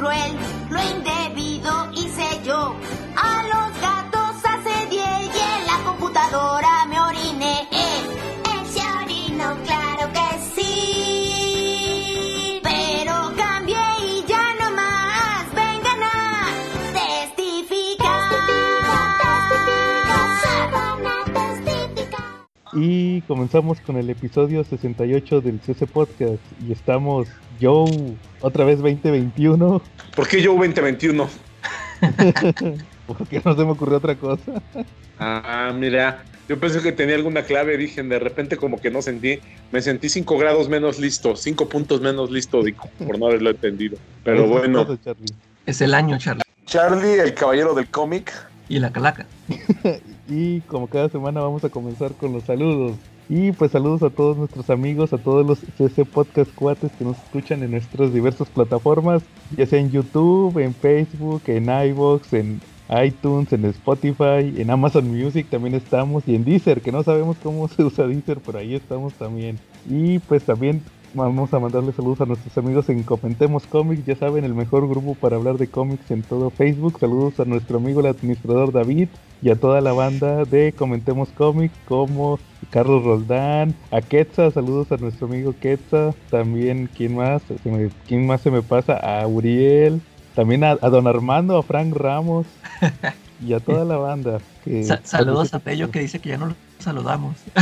cruel, lo Y comenzamos con el episodio 68 del CC Podcast. Y estamos Joe, otra vez 2021. ¿Por qué yo 2021? Porque no se me ocurrió otra cosa. Ah, mira, yo pensé que tenía alguna clave, dije, de repente como que no sentí, me sentí 5 grados menos listo, 5 puntos menos listo, digo, por no haberlo entendido. Pero es bueno, todo. Es el año, Charlie. Charlie, el caballero del cómic. Y la calaca. Y como cada semana vamos a comenzar con los saludos. Y pues saludos a todos nuestros amigos, a todos los CC Podcast cuates que nos escuchan en nuestras diversas plataformas, ya sea en YouTube, en Facebook, en iVoox, en iTunes, en Spotify, en Amazon Music también estamos y en Deezer, que no sabemos cómo se usa Deezer, pero ahí estamos también. Y pues también vamos a mandarle saludos a nuestros amigos en Comentemos Comics, ya saben, el mejor grupo para hablar de cómics en todo Facebook. Saludos a nuestro amigo el administrador David y a toda la banda de Comentemos Comics como Carlos Roldán, a Quetza, saludos a nuestro amigo Quetza, también, ¿quién más? Se me- ¿Quién más se me pasa? A Uriel, también a, a Don Armando, a Frank Ramos y a toda la banda. que- Sa- saludos a Pello que dice que ya no lo saludamos.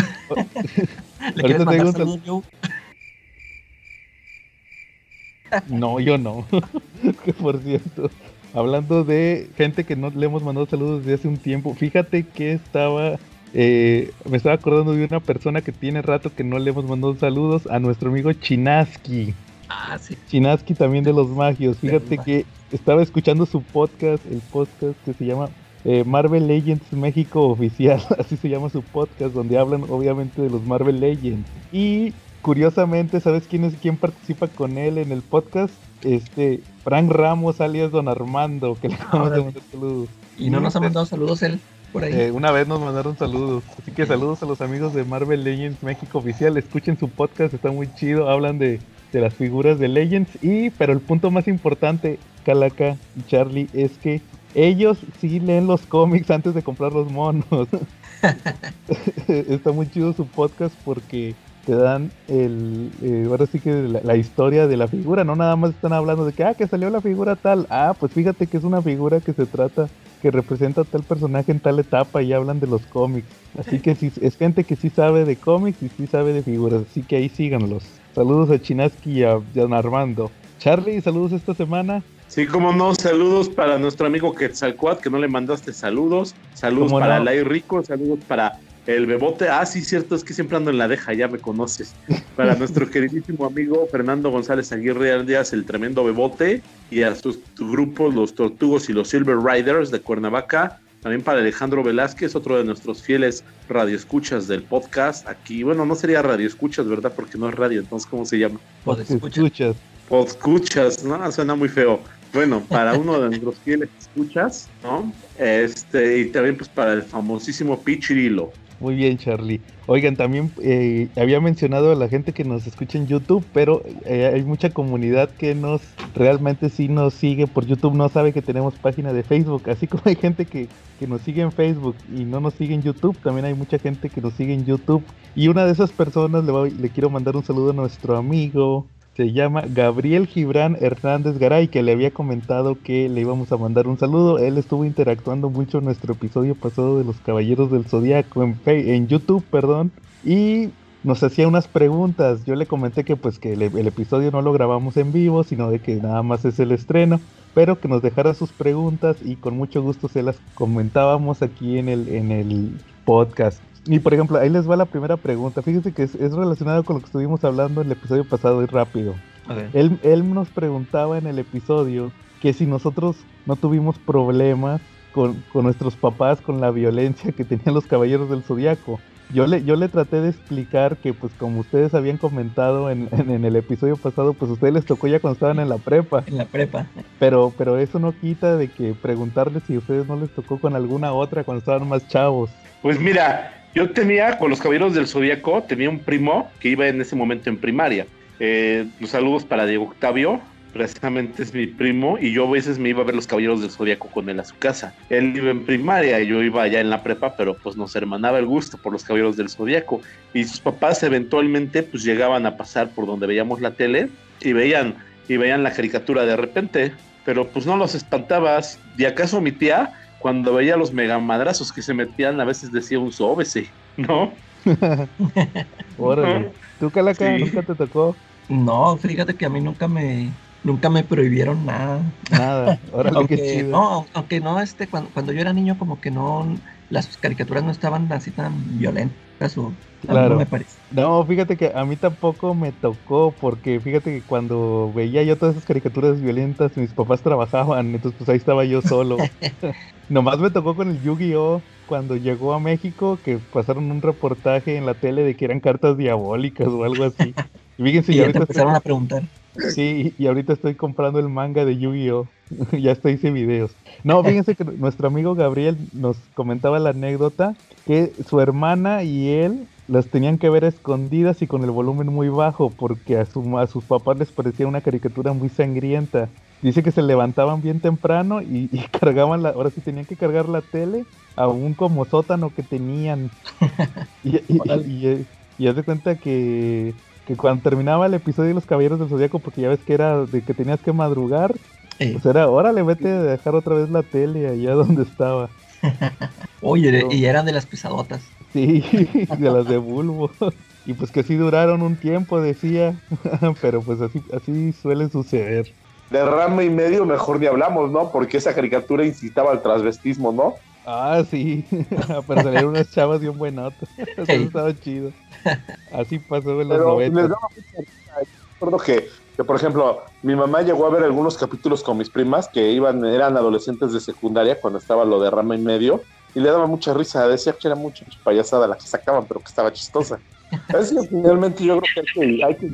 ¿Le Ahorita quieres mandar saludos, Joe? No, yo no. por cierto, hablando de gente que no le hemos mandado saludos desde hace un tiempo, fíjate que estaba, eh, me estaba acordando de una persona que tiene rato que no le hemos mandado saludos a nuestro amigo Chinaski. Ah, sí. Chinaski también de los magios. Fíjate que estaba escuchando su podcast, el podcast que se llama eh, Marvel Legends México Oficial, así se llama su podcast, donde hablan obviamente de los Marvel Legends. Y curiosamente, ¿sabes quién es quién participa con él en el podcast? Este, Frank Ramos alias Don Armando, que le acabamos de mandar saludos. Y no nos ha mandado saludos él por ahí. Eh, una vez nos mandaron saludos. Así que saludos a los amigos de Marvel Legends México Oficial. Escuchen su podcast, está muy chido. Hablan de, de las figuras de Legends. Y, pero el punto más importante, Calaca y Charlie, es que ellos sí leen los cómics antes de comprar los monos. está muy chido su podcast porque te dan el eh, ahora sí que la, la historia de la figura, no nada más están hablando de que ah que salió la figura tal, ah pues fíjate que es una figura que se trata que representa a tal personaje en tal etapa y hablan de los cómics. Así que sí, es gente que sí sabe de cómics y sí sabe de figuras. Así que ahí síganlos. Saludos a Chinaski y a Don Armando. Charlie, saludos esta semana. Sí, como no, saludos para nuestro amigo Quetzalcoatl, que no le mandaste saludos. Saludos ¿Cómo para no? Lai Rico, saludos para el Bebote. Ah, sí, cierto, es que siempre ando en la deja, ya me conoces. Para nuestro queridísimo amigo Fernando González Aguirre Díaz, el tremendo Bebote, y a sus grupos, los Tortugos y los Silver Riders de Cuernavaca. También para Alejandro Velázquez, otro de nuestros fieles radioescuchas del podcast. Aquí, bueno, no sería radioescuchas, ¿verdad? Porque no es radio, entonces, ¿cómo se llama? Pues Te escucha. escuchas. Escuchas, ¿no? Suena muy feo. Bueno, para uno de nuestros fieles escuchas, ¿no? Este, y también pues para el famosísimo Pichirilo. Muy bien, Charlie. Oigan, también eh, había mencionado a la gente que nos escucha en YouTube, pero eh, hay mucha comunidad que nos realmente sí nos sigue por YouTube, no sabe que tenemos página de Facebook, así como hay gente que, que nos sigue en Facebook y no nos sigue en YouTube, también hay mucha gente que nos sigue en YouTube. Y una de esas personas le, voy- le quiero mandar un saludo a nuestro amigo, se llama Gabriel Gibran Hernández Garay, que le había comentado que le íbamos a mandar un saludo. Él estuvo interactuando mucho en nuestro episodio pasado de los Caballeros del Fe- en YouTube, perdón, y nos hacía unas preguntas. Yo le comenté que pues que el, el episodio no lo grabamos en vivo, sino de que nada más es el estreno, pero que nos dejara sus preguntas y con mucho gusto se las comentábamos aquí en el en el podcast. Y por ejemplo, ahí les va la primera pregunta. Fíjense que es, es relacionado con lo que estuvimos hablando en el episodio pasado y rápido. Él, él nos preguntaba en el episodio que si nosotros no tuvimos problemas con, con nuestros papás, con la violencia que tenían los caballeros del zodiaco. Yo le, yo le traté de explicar que, pues, como ustedes habían comentado en, en- en el episodio pasado, pues a ustedes les tocó ya cuando estaban en la prepa. En la prepa. Pero, pero eso no quita de que preguntarles si a ustedes no les tocó con alguna otra cuando estaban más chavos. Pues mira, yo tenía con los Caballeros del Zodíaco, tenía un primo que iba en ese momento en primaria. Eh, los saludos para Diego Octavio, precisamente es mi primo, y yo a veces me iba a ver los Caballeros del Zodíaco con él a su casa. Él iba en primaria, yo iba allá en la prepa, pero pues nos hermanaba el gusto por los Caballeros del Zodíaco. Y sus papás eventualmente pues llegaban a pasar por donde veíamos la tele y veían, y veían la caricatura de repente, pero pues no los espantabas. ¿Y acaso mi tía, cuando veía los megamadrazos que se metían, a veces decía un sóbese, ¿no? Órale. ¿Tú, Calaca, Sí. nunca te tocó? No, fíjate que a mí nunca me, nunca me prohibieron nada. Nada. Órale, qué aunque, chido. no, aunque no, este, cuando, cuando yo era niño, como que no, las caricaturas no estaban así tan violentas o a mí Claro. no me parece. No, fíjate que a mí tampoco me tocó, porque fíjate que cuando veía yo todas esas caricaturas violentas, mis papás trabajaban, entonces pues ahí estaba yo solo. Nomás me tocó con el Yu-Gi-Oh! cuando llegó a México, que pasaron un reportaje en la tele de que eran cartas diabólicas o algo así. Y fíjense, Y ya ahorita empezaron estoy, a preguntar. sí, y ahorita estoy comprando el manga de Yu-Gi-Oh! ya hasta hice videos. No, fíjense que nuestro amigo Gabriel nos comentaba la anécdota que su hermana y él las tenían que ver escondidas y con el volumen muy bajo porque a, su, a sus papás les parecía una caricatura muy sangrienta. Dice que se levantaban bien temprano y, y cargaban la, ahora sí tenían que cargar la tele a un como sótano que tenían. Y, y, Órale. y- y haz de cuenta que, que cuando terminaba el episodio de los Caballeros del Zodíaco, porque ya ves que era de que tenías que madrugar, Eh, pues era, órale, vete a dejar otra vez la tele allá donde estaba. oye, y eran de las pesadotas. Sí, de las de Bulbo. Y pues que sí duraron un tiempo, decía. Pero pues así, así suele suceder. De rama y medio mejor ni hablamos, ¿no? Porque esa caricatura incitaba al transvestismo, ¿no? Ah, sí. Pero salieron unas chavas bien buenotas. Eso estaba chido. Así pasó en los Pero les 90. daba mucha risa. Yo Recuerdo que, que, por ejemplo, mi mamá llegó a ver algunos capítulos con mis primas que iban, eran adolescentes de secundaria cuando estaba lo de rama y medio, y le daba mucha risa. Decía que era mucha payasada la que sacaban, pero que estaba chistosa. Es que finalmente yo creo que hay que, hay que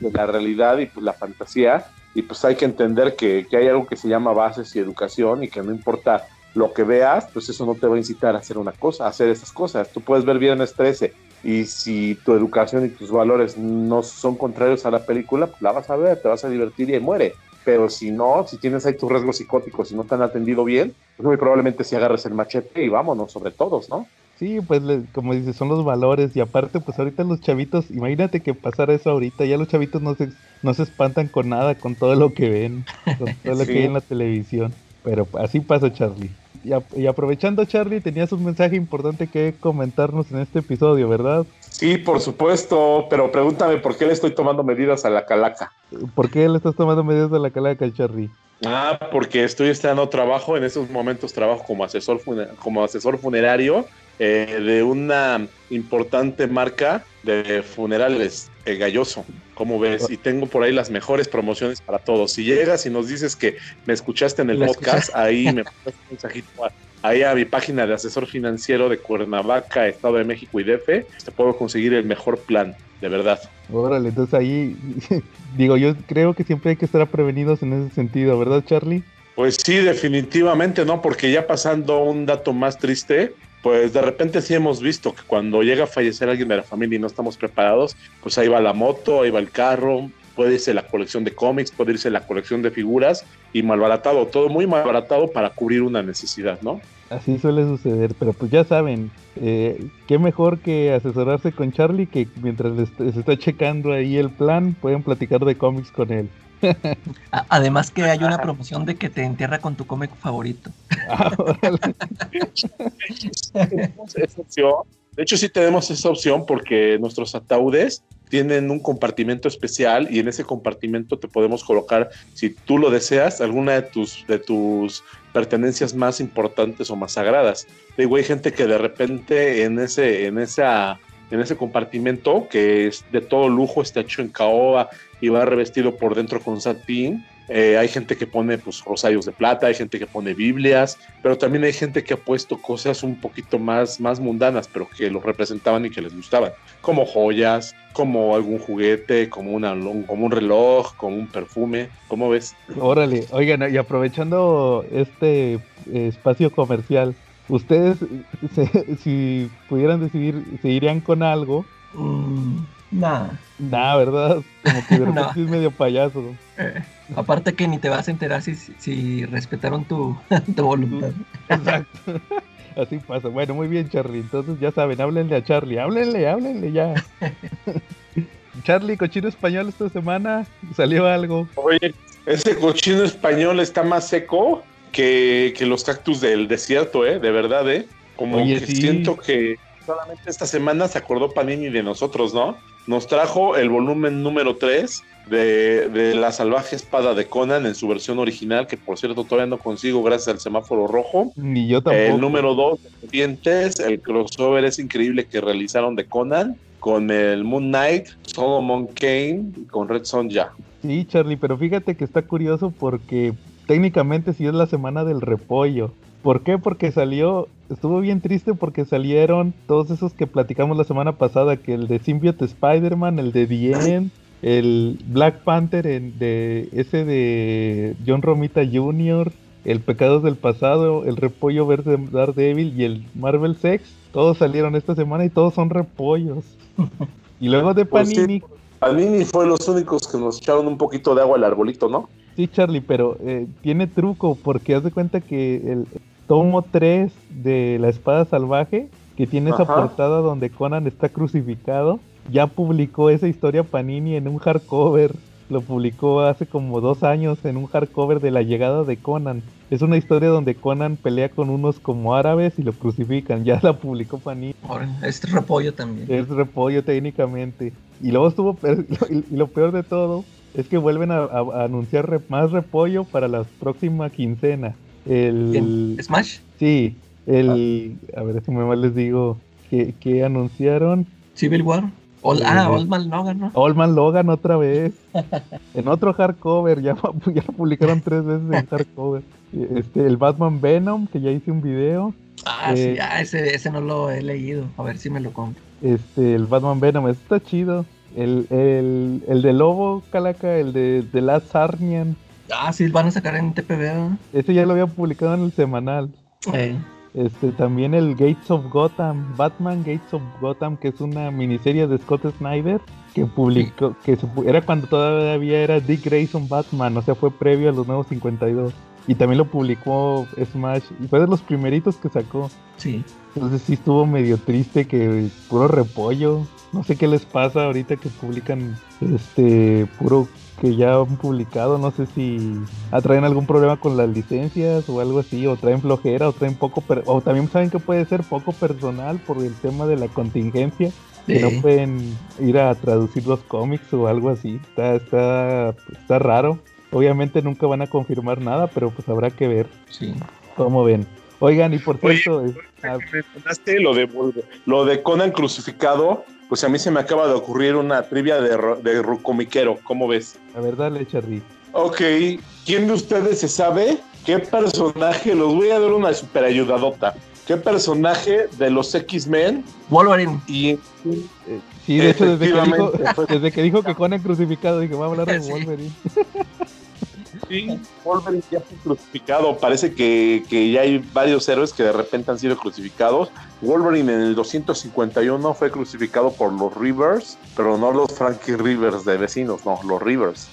de la realidad y pues, la fantasía, y pues hay que entender que, que hay algo que se llama bases y educación, y que no importa lo que veas, pues eso no te va a incitar a hacer una cosa, a hacer esas cosas. Tú puedes ver Viernes 13 y si tu educación y tus valores no son contrarios a la película, pues la vas a ver, te vas a divertir y muere. Pero si no, si tienes ahí tus riesgos psicóticos y no te han atendido bien, pues muy probablemente si agarres el machete y vámonos sobre todos, ¿no? Sí, pues como dices, son los valores. Y aparte, pues ahorita los chavitos, imagínate que pasara eso ahorita. Ya los chavitos no se, no se espantan con nada, con todo lo que ven, con todo lo Sí. que hay en la televisión. Pero así pasa, Charlie. Y, ap- y aprovechando, Charlie, tenías un mensaje importante que comentarnos en este episodio, ¿verdad? Sí, por supuesto, pero pregúntame por qué le estoy tomando medidas a la calaca. ¿Por qué le estás tomando medidas de la calaca, Charlie? Ah, porque estoy estrenando trabajo, en estos momentos trabajo como asesor, como asesor funerario eh, de una importante marca de funerales, eh, Galloso, como ves, y tengo por ahí las mejores promociones para todos. Si llegas y nos dices que me escuchaste en el podcast, ahí me mandas un mensajito ahí a mi página de asesor financiero de Cuernavaca, Estado de México y DF, te puedo conseguir el mejor plan, de verdad. Órale, entonces ahí, digo, yo creo que siempre hay que estar prevenidos en ese sentido, ¿verdad, Charlie? Pues sí, definitivamente, ¿no? Porque ya pasando un dato más triste, pues de repente sí hemos visto que cuando llega a fallecer alguien de la familia y no estamos preparados, pues ahí va la moto, ahí va el carro, puede irse la colección de cómics, puede irse la colección de figuras y malbaratado, todo muy malbaratado para cubrir una necesidad, ¿no? Así suele suceder, pero pues ya saben, eh, qué mejor que asesorarse con Charlie que mientras se está checando ahí el plan, pueden platicar de cómics con él. Además que hay una promoción de que te entierra con tu cómic favorito. Ah. De hecho, sí tenemos esa opción porque nuestros ataúdes tienen un compartimento especial y en ese compartimento te podemos colocar, si tú lo deseas, alguna de tus, de tus pertenencias más importantes o más sagradas. Digo, hay gente que de repente en ese, en esa, en ese compartimento, que es de todo lujo, está hecho en caoba y va revestido por dentro con satín. eh, hay gente que pone pues, rosarios de plata, hay gente que pone Biblias, pero también hay gente que ha puesto cosas un poquito más, más mundanas, pero que los representaban y que les gustaban, como joyas, como algún juguete, como, una, como un reloj, como un perfume, ¿cómo ves? Órale, oigan, y aprovechando este eh, espacio comercial, ustedes, se- si pudieran decidir, se irían con algo, Mm, Nah. Nah, ¿verdad? Como que de repente No. es medio payaso. eh, aparte que ni te vas a enterar si, si respetaron tu, tu voluntad. Exacto. Así pasa. Bueno, muy bien, Charlie. Entonces ya saben, háblenle a Charlie. Háblenle, háblenle ya. Charlie, cochino español esta semana. ¿Salió algo? Oye, ese cochino español está más seco que, que los cactus del desierto, ¿eh? De verdad, ¿eh? Como Oye, que sí. siento que solamente esta semana se acordó Panini de nosotros, ¿no? Nos trajo el volumen número 3 de, de La Salvaje Espada de Conan en su versión original, que por cierto todavía no consigo gracias al semáforo rojo. Ni yo tampoco. El número 2, Serpientes, el crossover es increíble que realizaron de Conan con el Moon Knight, Solomon Kane y con Red Sonja. Sí, Charlie, pero fíjate que está curioso porque técnicamente sí es la semana del repollo. ¿Por qué? Porque salió, estuvo bien triste porque salieron todos esos que platicamos la semana pasada, que el de Symbiote Spider-Man, el de The End, el Black Panther en- de ese de John Romita Jr., el Pecados del Pasado, el Repollo Verde de Daredevil y el Marvel Sex, todos salieron esta semana y todos son repollos. y luego de Pues sí. Panini, Panini fue los únicos que nos echaron un poquito de agua al arbolito, ¿no? Sí, Charlie, pero eh, tiene truco porque haz de cuenta que el tomo 3 de La Espada Salvaje, que tiene esa portada donde Conan está crucificado, ya publicó esa historia Panini en un hardcover. Lo publicó hace como dos años en un hardcover de la llegada de Conan. Es una historia donde Conan pelea con unos como árabes y lo crucifican. Ya la publicó Panini. Ahora, este repollo también. Es repollo técnicamente. Y luego estuvo, y lo peor de todo es que vuelven a, a- a anunciar re- más repollo para la próxima quincena. El, ¿En Smash? sí, el, a ver si me mal les digo que, que anunciaron Civil War. Ol- Eh, ah, Old Man Logan, ¿no? Old Man Logan otra vez. en otro hardcover, ya, ya lo publicaron tres veces en hardcover. Este, el Batman Venom, que ya hice un video. Ah, Eh, sí, ah, ese, ese no lo he leído. A ver si me lo compro. Este, el Batman Venom, está chido. El, el, el de Lobo, Calaca, el de, de Last Sarnian. Ah, sí, van a sacar en TPB. Ese ya lo había publicado en el semanal. Eh, Este, también el Gates of Gotham, Batman Gates of Gotham, que es una miniserie de Scott Snyder, que publicó, que se era cuando todavía era Dick Grayson Batman, o sea, fue previo a los nuevos 52. Y también lo publicó Smash, y fue de los primeritos que sacó. sí. Entonces sí estuvo medio triste que puro repollo. No sé qué les pasa ahorita que publican este puro que ya han publicado. No sé si traen algún problema con las licencias o algo así, o traen flojera, o traen poco, per- o también saben que puede ser poco personal por el tema de la contingencia, que Sí. no pueden ir a traducir los cómics o algo así. Está, está, está raro. Obviamente nunca van a confirmar nada, pero pues habrá que ver sí. cómo ven. Oigan, y por Oye, cierto, es- ah, mencionaste lo de, lo de Conan crucificado, pues a mí se me acaba de ocurrir una trivia de, ro- de Rucomiquero, ¿cómo ves? a ver, dale, Charlie. Ok, ¿quién de ustedes se sabe qué personaje, los voy a dar una super ayudadota, qué personaje de los X-Men Wolverine. y Sí, de hecho, desde que, dijo, desde que dijo que Conan crucificado, dije, va a hablar de Sí. Wolverine. Sí, Wolverine ya fue crucificado. Parece que, que ya hay varios héroes que de repente han sido crucificados. Wolverine en el 251 fue crucificado por los Rivers, pero no los Frankie Rivers de vecinos, no, los Rivers.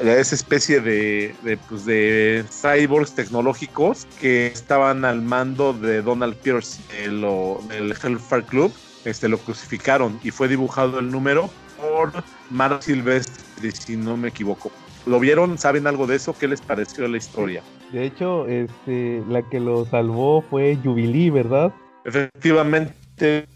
Esa especie de, de, pues, de cyborgs tecnológicos que estaban al mando de Donald Pierce de lo- del Hellfire Club. Este, lo crucificaron y fue dibujado el número por Mark Silvestri, si no me equivoco. ¿Lo vieron? ¿Saben algo de eso? ¿Qué les pareció la historia? De hecho, este, la que lo salvó fue Jubilee, ¿verdad? Efectivamente,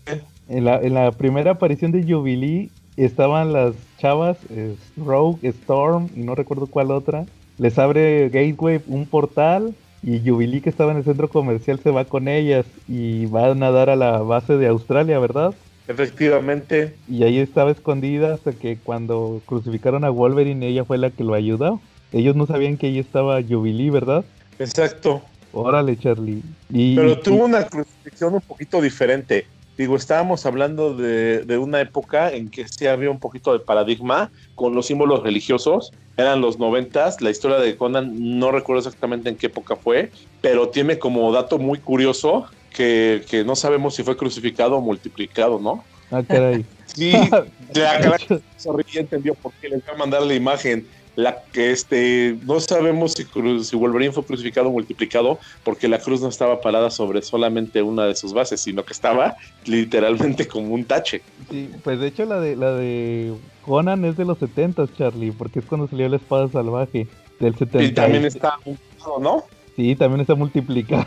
En la, en la primera aparición de Jubilee estaban las chavas, eh, Rogue, Storm y no recuerdo cuál otra. Les abre Gateway un portal y Jubilee que estaba en el centro comercial se va con ellas y van a dar a la base de Australia, ¿verdad? Efectivamente. Y ahí estaba escondida hasta que cuando crucificaron a Wolverine ella fue la que lo ayudó. Ellos no sabían que ahí estaba Jubilee, ¿verdad? Exacto. Órale, Charlie. Y, Pero tuvo una crucifixión un poquito diferente. Digo, estábamos hablando de, de una época en que sí había un poquito de paradigma con los símbolos religiosos. Eran los noventas. La historia de Conan no recuerdo exactamente en qué época fue, pero tiene como dato muy curioso que, que no sabemos si fue crucificado o multiplicado, ¿no? Ah, caray. Sí, ya cara, sonríe, entendió por qué les voy a mandar la imagen. La que este no sabemos si, si Wolverine fue crucificado o multiplicado, porque la cruz no estaba parada sobre solamente una de sus bases, sino que estaba literalmente como un tache. Sí, pues de hecho la de la de Conan es de los 70 Charlie, porque es cuando salió la espada salvaje del 70. Y también está ¿no? Sí, también está multiplicado.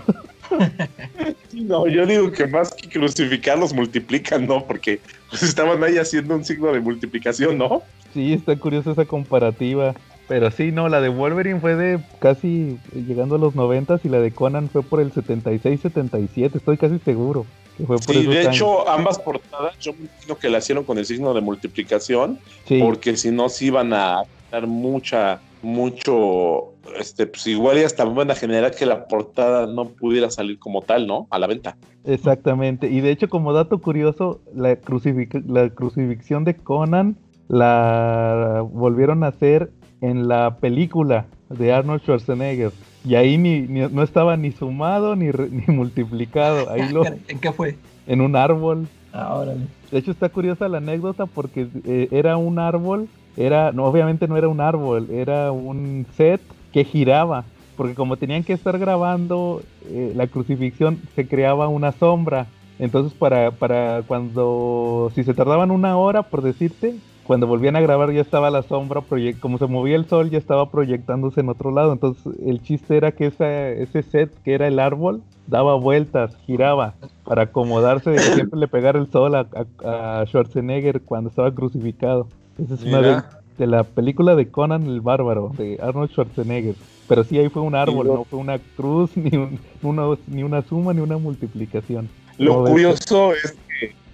No, yo digo que más que crucificar los multiplican, ¿no? Porque pues, estaban ahí haciendo un signo de multiplicación, ¿no? Sí, está curiosa esa comparativa. Pero sí, no, la de Wolverine fue de casi llegando a los 90 y la de Conan fue por el 76-77, estoy casi seguro que fue por Sí, de años. hecho, ambas portadas yo me imagino que la hicieron con el signo de multiplicación, Sí, porque si no, sí iban a dar mucha, mucho, este, pues igual y hasta van a generar que la portada no pudiera salir como tal, ¿no? A la venta. exactamente. Y de hecho, como dato curioso, la, crucific- la crucifixión de Conan la volvieron a hacer en la película de Arnold Schwarzenegger. Y ahí ni, ni- no estaba ni sumado ni, ni multiplicado. Ahí lo, ¿En qué fue? en un árbol. Ah, órale. De hecho está curiosa la anécdota porque eh, era un árbol, era, no, obviamente no era un árbol, era un set que giraba, porque como tenían que estar grabando eh, la crucifixión, se creaba una sombra. Entonces para, para cuando, si se tardaban una hora, por decirte, cuando volvían a grabar ya estaba la sombra, como se movía el sol ya estaba proyectándose en otro lado. Entonces el chiste era que esa, ese set que era el árbol daba vueltas, giraba para acomodarse que siempre le pegara el sol a, a- a Schwarzenegger cuando estaba crucificado. Esa es una de, Mira. de la película de Conan el Bárbaro, de Arnold Schwarzenegger. Pero sí, ahí fue un árbol, lo- no fue una cruz, ni, un- una, ni una suma, ni una multiplicación. Lo curioso es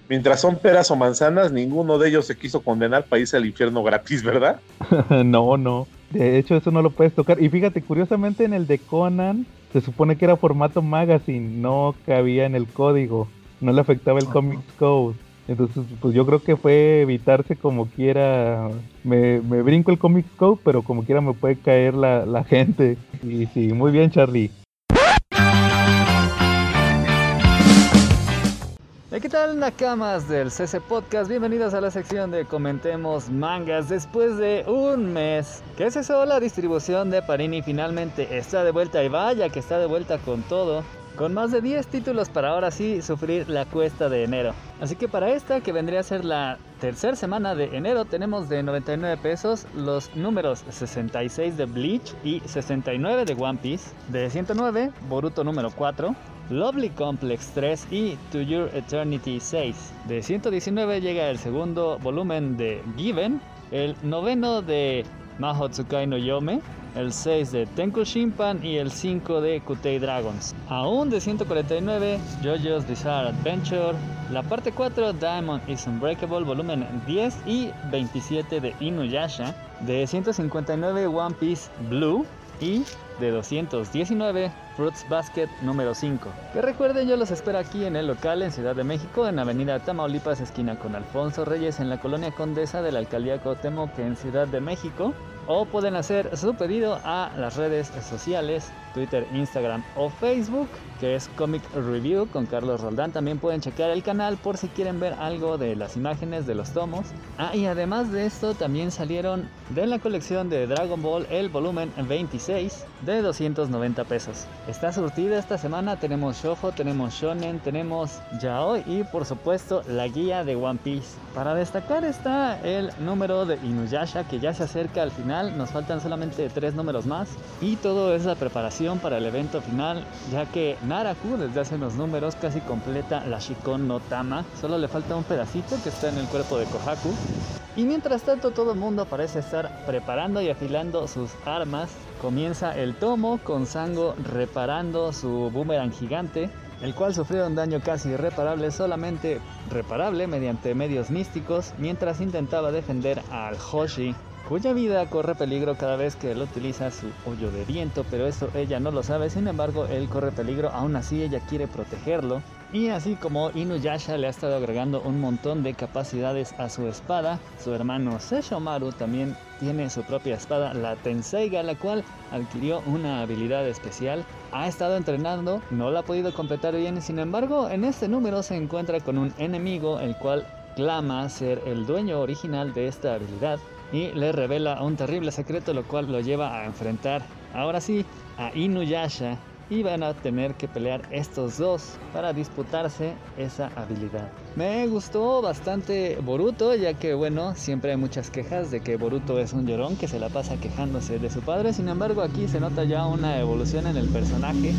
mientras son peras o manzanas, ninguno de ellos se quiso condenar para irse al infierno gratis, ¿verdad? no, no. De hecho, eso no lo puedes tocar. Y fíjate, curiosamente en el de Conan se supone que era formato magazine, no cabía en el código, no le afectaba el. Comics Code. Entonces, pues yo creo que fue evitarse como quiera. Me, me brinco el Comics Code, pero como quiera me puede caer la, la gente. Y sí, muy bien, Charlie. ¿Qué tal, Nakamas del CC Podcast? Bienvenidos a la sección de Comentemos Mangas. Después de un mes que cesó la distribución de Panini, finalmente está de vuelta y vaya que está de vuelta con todo. Con más de 10 títulos para ahora sí sufrir la cuesta de enero. Así que para esta, que vendría a ser la tercera semana de enero, tenemos de 99 pesos los números 66 de Bleach y 69 de One Piece. De 109, Boruto número 4. Lovely Complex 3 y To Your Eternity 6. De 119 llega el segundo volumen de Given, el noveno de Maho Tsukai no Yome, el 6 de Tenku Shimpan y el 5 de Kutei Dragons. Aún de 149, JoJo's Bizarre Adventure, la parte 4 Diamond is Unbreakable volumen 10 y 27 de Inuyasha, de 159 One Piece Blue y de 219 Fruits Basket número 5. Que recuerden, yo los espero aquí en el local en Ciudad de México, en Avenida Tamaulipas, esquina con Alfonso Reyes, en la colonia Condesa de la alcaldía Cuauhtémoc, en Ciudad de México. O pueden hacer su pedido a las redes sociales, Twitter, Instagram o Facebook, que es Comic Review con Carlos Roldán. También pueden checar el canal por si quieren ver algo de las imágenes de los tomos. Ah, y además de esto, también salieron de la colección de Dragon Ball el volumen 26 de 290 pesos. Está surtida esta semana, tenemos Shoujo, tenemos Shonen, tenemos Yaoi y por supuesto la guía de One Piece. Para destacar está el número de Inuyasha que ya se acerca al final, nos faltan solamente tres números más y todo es la preparación para el evento final, ya que Naraku desde hace unos números casi completa la Shikon no Tama, solo le falta un pedacito que está en el cuerpo de Kohaku. Y mientras tanto todo el mundo parece estar preparando y afilando sus armas. Comienza el tomo con Sango reparando su boomerang gigante, el cual sufrió un daño casi irreparable, solamente reparable mediante medios místicos, mientras intentaba defender al Hoshi, cuya vida corre peligro cada vez que él utiliza su hoyo de viento, pero eso ella no lo sabe, sin embargo él corre peligro, aún así ella quiere protegerlo. Y así como Inuyasha le ha estado agregando un montón de capacidades a su espada, su hermano Sesshomaru también tiene su propia espada, la Tenseiga, la cual adquirió una habilidad especial. Ha estado entrenando, no la ha podido completar bien, sin embargo en este número se encuentra con un enemigo el cual clama ser el dueño original de esta habilidad y le revela un terrible secreto lo cual lo lleva a enfrentar ahora sí a Inuyasha. Y van a tener que pelear estos dos para disputarse esa habilidad. Me gustó bastante Boruto, ya que bueno, siempre hay muchas quejas de que Boruto es un llorón que se la pasa quejándose de su padre, sin embargo aquí se nota ya una evolución en el personaje,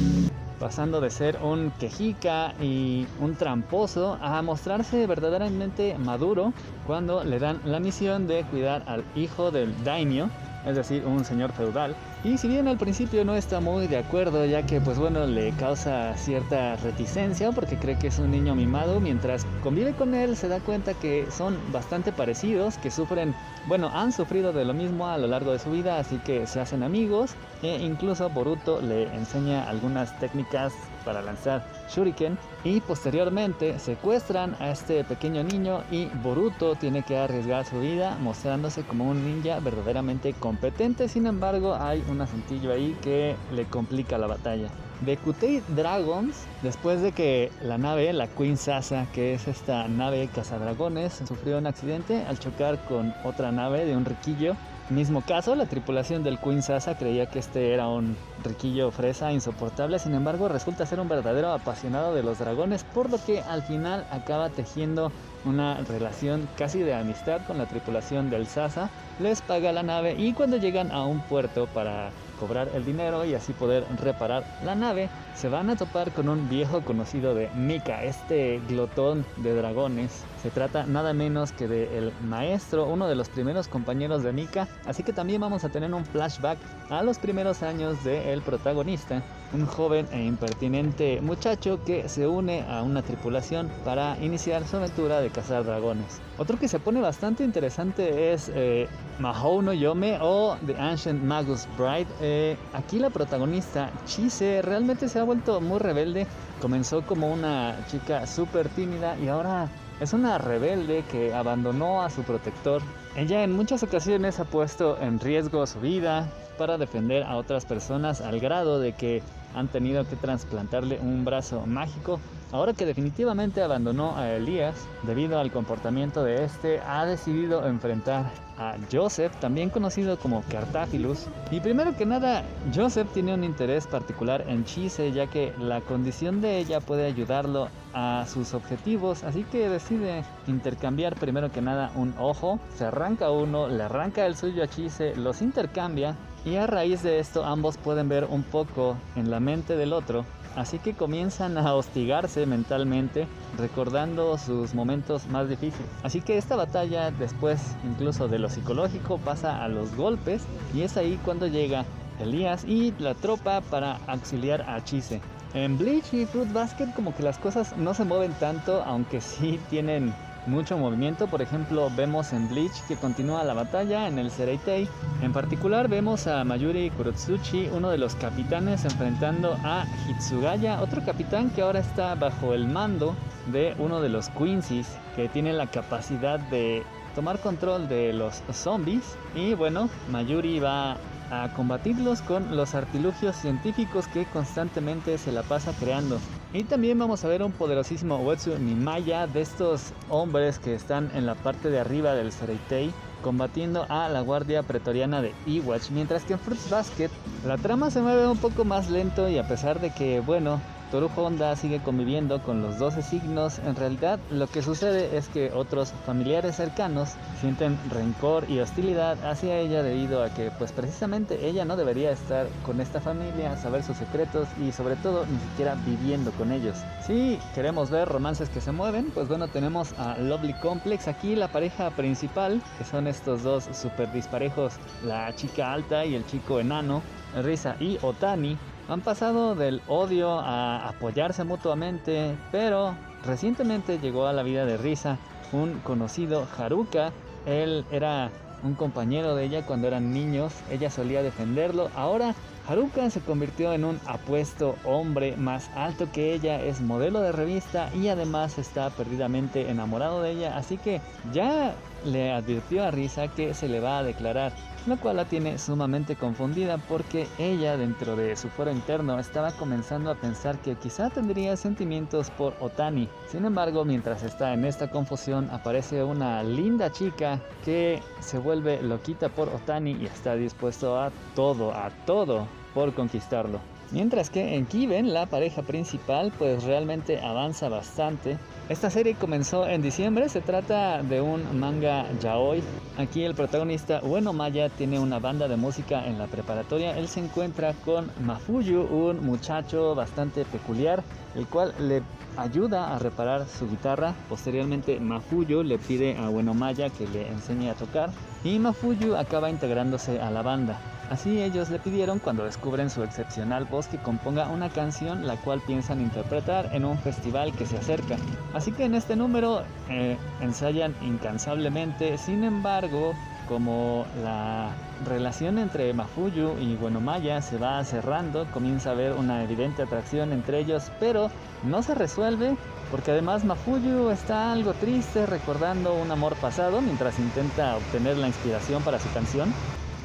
pasando de ser un quejica y un tramposo a mostrarse verdaderamente maduro cuando le dan la misión de cuidar al hijo del daimyo, es decir, un señor feudal, y si bien al principio no está muy de acuerdo, ya que pues bueno le causa cierta reticencia porque cree que es un niño mimado, mientras convive con él se da cuenta que son bastante parecidos, que sufren, bueno, han sufrido de lo mismo a lo largo de su vida, así que se hacen amigos e incluso Boruto le enseña algunas técnicas para lanzar shuriken y posteriormente secuestran a este pequeño niño y Boruto tiene que arriesgar su vida mostrándose como un ninja verdaderamente competente, sin embargo hay un asuntillo ahí que le complica la batalla. De Kutei Dragons, después de que la nave, la Queen Sasa, que es esta nave cazadragones, sufrió un accidente al chocar con otra nave de un riquillo, Mismo caso, la tripulación del Queen Sasa creía que este era un riquillo fresa insoportable, sin embargo resulta ser un verdadero apasionado de los dragones, por lo que al final acaba tejiendo una relación casi de amistad con la tripulación del Sasa, les paga la nave y cuando llegan a un puerto para cobrar el dinero y así poder reparar la nave, se van a topar con un viejo conocido de Mika, este glotón de dragones. Se trata nada menos que de el maestro, uno de los primeros compañeros de Mika, así que también vamos a tener un flashback a los primeros años del protagonista, un joven e impertinente muchacho que se une a una tripulación para iniciar su aventura de cazar dragones. Otro que se pone bastante interesante es eh, Mahou no Yome o The Ancient Magus Bride. Eh, aquí la protagonista, Chise, realmente se ha vuelto muy rebelde. Comenzó como una chica súper tímida y ahora es una rebelde que abandonó a su protector. Ella en muchas ocasiones ha puesto en riesgo su vida para defender a otras personas al grado de que han tenido que trasplantarle un brazo mágico. Ahora que definitivamente abandonó a Elías debido al comportamiento de este, ha decidido enfrentar a Joseph, también conocido como Cartáfilus. Y primero que nada, Joseph tiene un interés particular en Chise, ya que la condición de ella puede ayudarlo a sus objetivos, así que decide intercambiar primero que nada un ojo, se arranca uno, le arranca el suyo a Chise, los intercambia y a raíz de esto ambos pueden ver un poco en la mente del otro, así que comienzan a hostigarse mentalmente, recordando sus momentos más difíciles. Así que esta batalla después incluso de lo psicológico pasa a los golpes y es ahí cuando llega Elías y la tropa para auxiliar a Chise. En Bleach y Fruit Basket como que las cosas no se mueven tanto, aunque sí tienen mucho movimiento. Por ejemplo, vemos en Bleach que continúa la batalla en el Sereitei. En particular, vemos a Mayuri Kurotsuchi, uno de los capitanes, enfrentando a Hitsugaya, otro capitán que ahora está bajo el mando de uno de los Quincy's, que tiene la capacidad de tomar control de los zombies. Y bueno, Mayuri va a combatirlos con los artilugios científicos que constantemente se la pasa creando. Y también vamos a ver un poderosísimo Wetsu Nimaya de estos hombres que están en la parte de arriba del Sereitei combatiendo a la guardia pretoriana de Iwatch, mientras que en Fruits Basket la trama se mueve un poco más lento y a pesar de que, bueno, Toru Honda sigue conviviendo con los 12 signos, en realidad lo que sucede es que otros familiares cercanos sienten rencor y hostilidad hacia ella debido a que pues precisamente ella no debería estar con esta familia, saber sus secretos y sobre todo ni siquiera viviendo con ellos. Si queremos ver romances que se mueven, pues bueno, tenemos a Lovely Complex, aquí la pareja principal, que son estos dos super disparejos, la chica alta y el chico enano, Risa y Otani, han pasado del odio a apoyarse mutuamente, pero recientemente llegó a la vida de Risa un conocido Haruka. Él era un compañero de ella cuando eran niños, ella solía defenderlo. Ahora Haruka se convirtió en un apuesto hombre más alto que ella, es modelo de revista y además está perdidamente enamorado de ella, así que ya le advirtió a Risa que se le va a declarar, lo cual la tiene sumamente confundida porque ella dentro de su fuero interno estaba comenzando a pensar que quizá tendría sentimientos por Otani. Sin embargo, mientras está en esta confusión aparece una linda chica que se vuelve loquita por Otani y está dispuesto a todo, a todo por conquistarlo. Mientras que en Kiven, la pareja principal, pues realmente avanza bastante. Esta serie comenzó en diciembre, se trata de un manga yaoi. Aquí el protagonista Ueno Maya tiene una banda de música en la preparatoria. Él se encuentra con Mafuyu, un muchacho bastante peculiar, el cual le ayuda a reparar su guitarra. Posteriormente Mafuyu le pide a Ueno Maya que le enseñe a tocar y Mafuyu acaba integrándose a la banda. Así ellos le pidieron cuando descubren su excepcional voz que componga una canción la cual piensan interpretar en un festival que se acerca. Así que en este número eh, ensayan incansablemente, sin embargo, como la relación entre Mafuyu y Buenomaya se va cerrando, comienza a haber una evidente atracción entre ellos, pero no se resuelve porque además Mafuyu está algo triste recordando un amor pasado mientras intenta obtener la inspiración para su canción.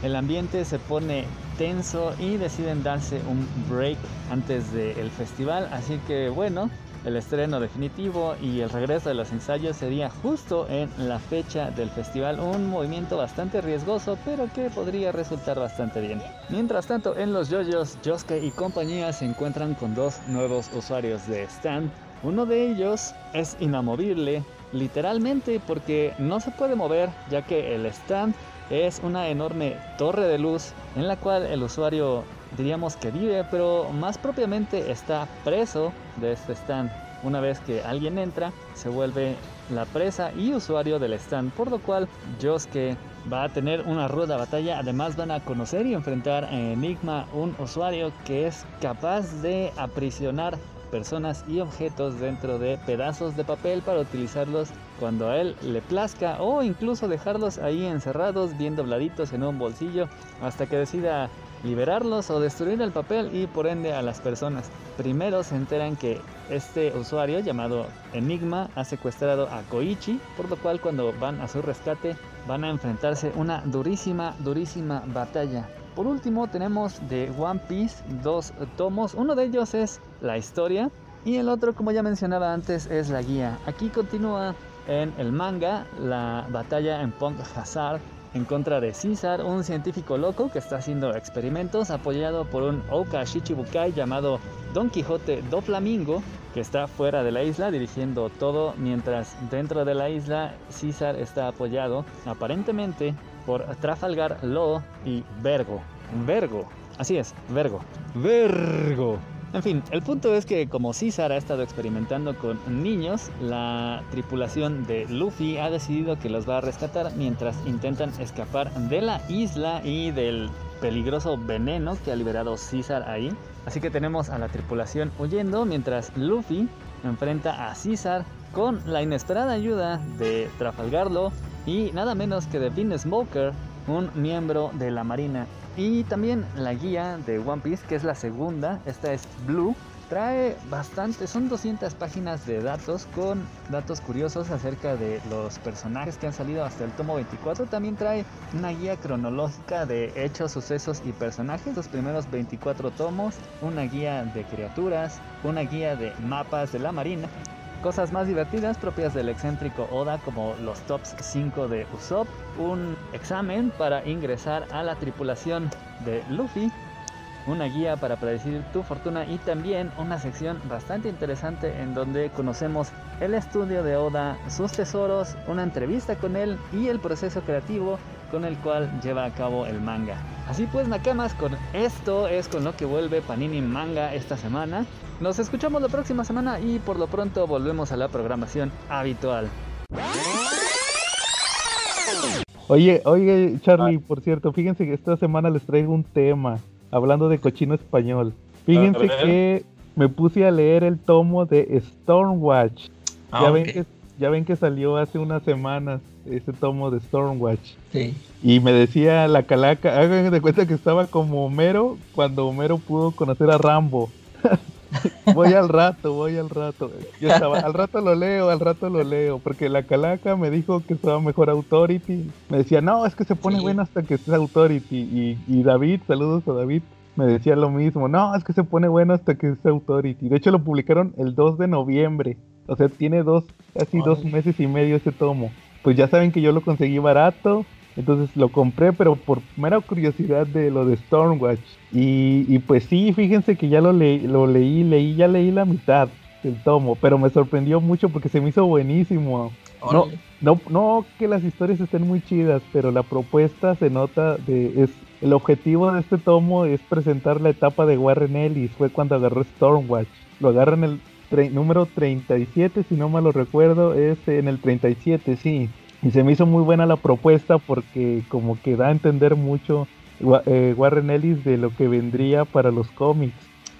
El ambiente se pone tenso y deciden darse un break antes del festival, así que bueno, el estreno definitivo y el regreso de los ensayos sería justo en la fecha del festival, un movimiento bastante riesgoso, pero que podría resultar bastante bien. Mientras tanto, en los yoyos, Josuke y compañía se encuentran con dos nuevos usuarios de stand. Uno de ellos es inamovible, literalmente porque no se puede mover, ya que el stand es una enorme torre de luz en la cual el usuario diríamos que vive, pero más propiamente está preso de este stand. Una vez que alguien entra, se vuelve la presa y usuario del stand, por lo cual Josuke va a tener una ruda batalla. Además van a conocer y enfrentar a Enigma, un usuario que es capaz de aprisionar personas y objetos dentro de pedazos de papel para utilizarlos cuando a él le plazca o incluso dejarlos ahí encerrados bien dobladitos en un bolsillo hasta que decida liberarlos o destruir el papel y por ende a las personas. Primero se enteran que este usuario llamado Enigma ha secuestrado a Koichi, por lo cual cuando van a su rescate van a enfrentarse una durísima, durísima batalla. Por último tenemos de One Piece dos tomos, uno de ellos es la historia y el otro como ya mencionaba antes es la guía. Aquí continúa en el manga la batalla en Punk Hazard en contra de César, un científico loco que está haciendo experimentos apoyado por un Oka Shichibukai llamado Don Quijote do Flamingo, que está fuera de la isla dirigiendo todo, mientras dentro de la isla César está apoyado aparentemente por Trafalgar Law y Vergo. Vergo, así es, Vergo. Vergo. En fin, el punto es que como César ha estado experimentando con niños, la tripulación de Luffy ha decidido que los va a rescatar mientras intentan escapar de la isla y del peligroso veneno que ha liberado César ahí. Así que tenemos a la tripulación huyendo mientras Luffy enfrenta a César con la inesperada ayuda de Trafalgarlo y nada menos que de Vin Smoker, un miembro de la marina y también la guía de One Piece, que es la segunda, esta es Blue, trae bastante, son 200 páginas de datos con datos curiosos acerca de los personajes que han salido hasta el tomo 24. También trae una guía cronológica de hechos, sucesos y personajes, los primeros 24 tomos, una guía de criaturas, una guía de mapas de la marina Cosas más divertidas propias del excéntrico Oda como los tops 5 de Usopp, un examen para ingresar a la tripulación de Luffy, una guía para predecir tu fortuna y también una sección bastante interesante en donde conocemos el estudio de Oda, sus tesoros, una entrevista con él y el proceso creativo con el cual lleva a cabo el manga. Así pues, Nakamas, con esto es con lo que vuelve Panini Manga esta semana. Nos escuchamos la próxima semana y por lo pronto volvemos a la programación habitual. Oye, oye, Charlie, por cierto, fíjense que esta semana les traigo un tema, hablando de cochino español. Fíjense que me puse a leer el tomo de Stormwatch. Ah, ya, ok. ven que, ya ven que salió hace unas semanas ese tomo de Stormwatch. Sí. Y me decía la calaca, hagan de cuenta que estaba como Homero cuando Homero pudo conocer a Rambo. Voy al rato, voy al rato. Yo estaba, al rato lo leo, al rato lo leo, porque la calaca me dijo que estaba mejor Authority. Me decía, no, es que se pone Sí. bueno hasta que estés Authority. Y, y David, saludos a David, me decía lo mismo, no, es que se pone bueno hasta que estés Authority. De hecho lo publicaron el 2 de noviembre. O sea, tiene dos, casi dos meses y medio ese tomo. Pues ya saben que yo lo conseguí barato. Entonces lo compré, pero por mera curiosidad de lo de Stormwatch. Y, y pues sí, fíjense que ya lo, leí, lo leí, leí, ya leí la mitad del tomo, pero me sorprendió mucho porque se me hizo buenísimo. No, no, no que las historias estén muy chidas, pero la propuesta se nota de es el objetivo de este tomo es presentar la etapa de Warren Ellis, fue cuando agarró Stormwatch. Lo agarran el número 37, si no mal lo recuerdo, es en el 37, sí. Y se me hizo muy buena la propuesta porque como que da a entender mucho eh, Warren Ellis de lo que vendría para los cómics.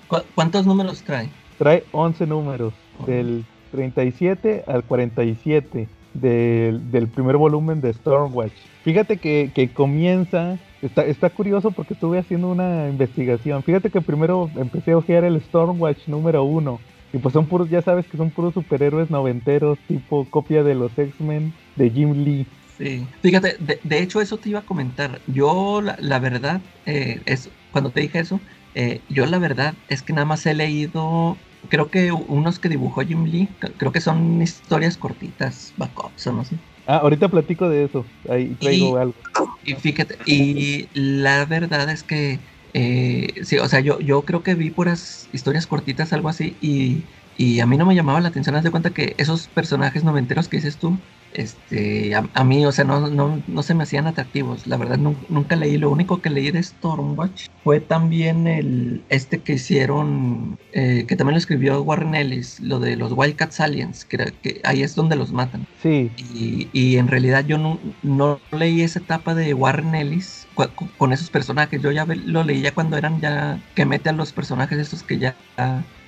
¿Cu- ¿Cuántos números trae? Trae 11 números, del 37 al 47 del, del primer volumen de Stormwatch. Fíjate que, que comienza, está, está curioso porque estuve haciendo una investigación. Fíjate que primero empecé a ojear el Stormwatch número 1. Y pues son puros, ya sabes que son puros superhéroes noventeros, tipo copia de los X-Men de Jim Lee. Sí. Fíjate, de, de hecho eso te iba a comentar. Yo, la, la verdad, eh, es, cuando te dije eso, eh, yo la verdad es que nada más he leído, creo que unos que dibujó Jim Lee, creo que son historias cortitas, backups o no sé. Ah, ahorita platico de eso. Ahí traigo Y- algo. Y fíjate, y la verdad es que, eh, sí, o sea, yo, yo creo que vi puras historias cortitas, algo así, y, y a mí no me llamaba la atención, haz de cuenta que esos personajes noventeros que dices tú, este, a, a mí, o sea, no, no, no se me hacían atractivos, la verdad nu- nunca leí, lo único que leí de Stormwatch fue también el, este que hicieron, eh, que también lo escribió Warren Ellis, lo de los Wildcats Aliens, que, era- que ahí es donde los matan. Sí, Y, y en realidad yo no, no leí esa etapa de Warren Ellis con esos personajes. Yo ya lo leí ya cuando eran ya que mete a los personajes estos que ya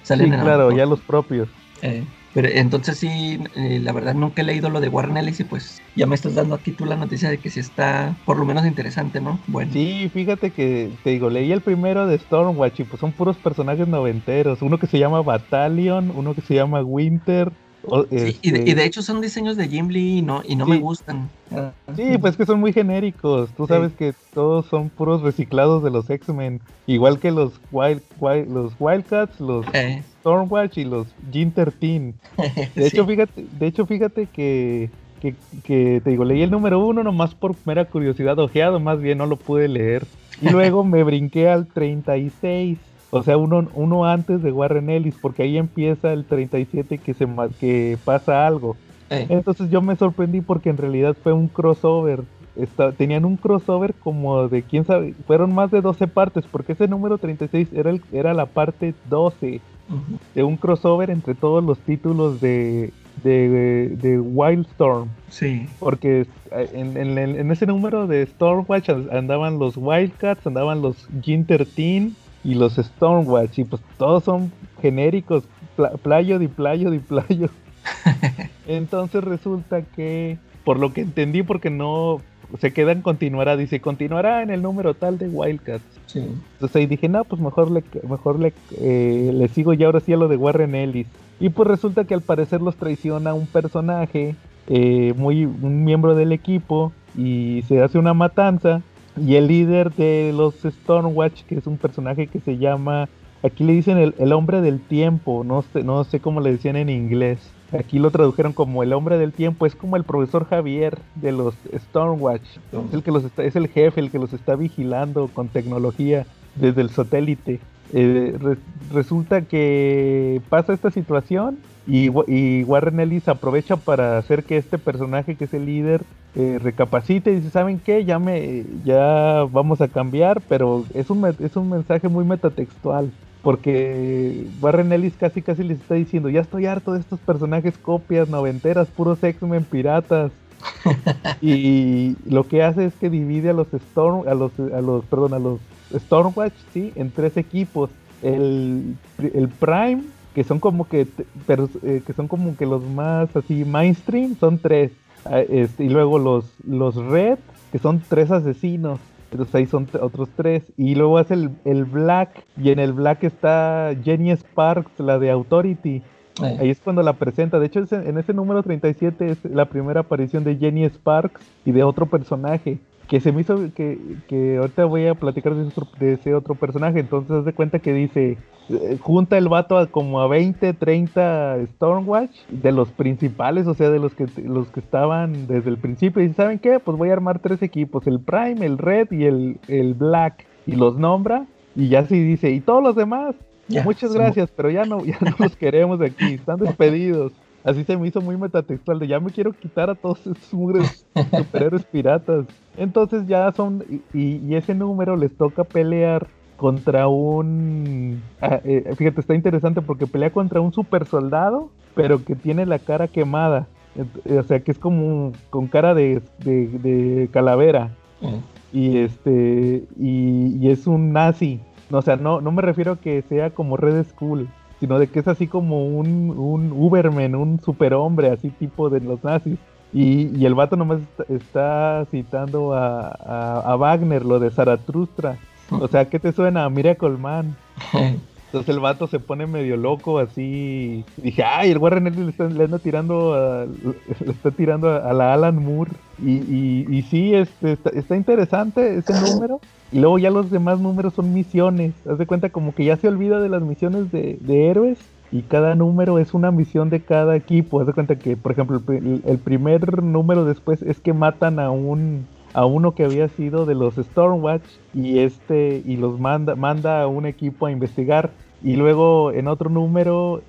salen sí, en la- claro, ya los propios. eh, pero entonces sí, eh, la verdad nunca he leído lo de Warren Ellis y pues ya me estás dando aquí tú la noticia de que sí está por lo menos interesante, ¿no? Bueno. Sí, fíjate que te digo, leí el primero de Stormwatch y pues son puros personajes noventeros. Uno que se llama Battalion, uno que se llama Winter. o- Sí, y, de, este, y de hecho son diseños de Jim Lee y no, y no me gustan. Ah, Sí, pues que son muy genéricos. Tú Sí. sabes que todos son puros reciclados de los X-Men. Igual que los Wild, Wild- los Wildcats, los Eh, Stormwatch y los Jean 13. De hecho, fíjate, de hecho, fíjate que, que, que, te digo, leí el número uno nomás por mera curiosidad, ojeado, más bien no lo pude leer. Y luego me brinqué al 36, o sea, uno, uno antes de Warren Ellis, porque ahí empieza el 37 que, se, que pasa algo. eh, Entonces yo me sorprendí porque en realidad fue un crossover. Está- tenían un crossover como de, quién sabe, fueron más de 12 partes, porque ese número 36 era, el, era la parte 12 ujú. De un crossover entre todos los títulos de, de, de Wildstorm. Sí. Porque eh, en, en- ese número de Stormwatch an- andaban los Wildcats, andaban los Gin 13 y los Stormwatch. Y pues todos son genéricos, pla- playo de playo de playo. Entonces resulta que, por lo que entendí, porque no se quedan continuará, dice continuará en el número tal de Wildcats. Sí. Entonces ahí dije, no, pues mejor le, mejor le, eh, le sigo ya ahora sí a lo de Warren Ellis. Y pues resulta que al parecer los traiciona un personaje, eh, muy, un miembro del equipo, y se hace una matanza. Y el líder de los Stormwatch, que es un personaje que se llama, aquí le dicen el, el hombre del tiempo, no sé, no sé cómo le decían en inglés. Aquí lo tradujeron como el hombre del tiempo, es como el profesor Javier de los Stormwatch. Es el que los es el jefe, el que los está vigilando con tecnología desde el satélite. Eh, re- resulta que pasa esta situación y, y Warren Ellis aprovecha para hacer que este personaje que es el líder eh, recapacite y dice, ¿saben qué? Ya me ya vamos a cambiar, pero es un es un mensaje muy metatextual. Porque Warren Ellis casi casi les está diciendo, ya estoy harto de estos personajes copias noventeras, puros X-Men piratas. y lo que hace es que divide a los Storm, a los, a los, perdón, a los Stormwatch, sí, en tres equipos. El, el Prime, que son como que, pero, eh, que son como que los más así mainstream, son tres. Ah, este, y luego los, los Red, que son tres asesinos. Entonces ahí son otros tres. Y luego hace el, el Black. Y en el Black está Jenny Sparks, la de Authority. Ahí es cuando la presenta. De hecho, en ese número 37 es la primera aparición de Jenny Sparks y de otro personaje. Que se me hizo que, que ahorita voy a platicar de ese, otro, de ese otro personaje. Entonces, haz de cuenta que dice: eh, junta el vato a como a 20, 30 Stormwatch de los principales, o sea, de los que los que estaban desde el principio. Y dice: ¿Saben qué? Pues voy a armar tres equipos: el Prime, el Red y el, el Black. Y los nombra. Y ya sí dice: ¿y todos los demás? ya, Muchas gracias, pero ya no, ya no los queremos aquí, están despedidos. Así se me hizo muy metatextual de ya me quiero quitar a todos esos mugres superhéroes piratas. Entonces ya son, y, ese número les toca pelear contra un... ah, eh, fíjate, está interesante porque pelea contra un super soldado, pero que tiene la cara quemada. Ent- O sea, que es como con cara de, de- de calavera Eh, y este y, y es un nazi No, o sea no no me refiero a que sea como Red Skull sino de que es así como un, un Uberman un superhombre así tipo de los nazis. Y, y el vato nomás está, citando a, a, Wagner lo de Zaratustra. O sea ¿qué te suena? Miracle Man entonces el vato se pone medio loco así. Dije, ay, el Warren Ellis le está, le anda tirando a, le está tirando a, la Alan Moore. Y, y, y sí, este, está, está interesante ese número. Y luego ya los demás números son misiones. Haz de cuenta como que ya se olvida de las misiones de, de héroes. Y cada número es una misión de cada equipo. Haz de cuenta que, por ejemplo, el primer número después es que matan a un a uno que había sido de los Stormwatch y este y los manda manda a un equipo a investigar. Y luego en otro número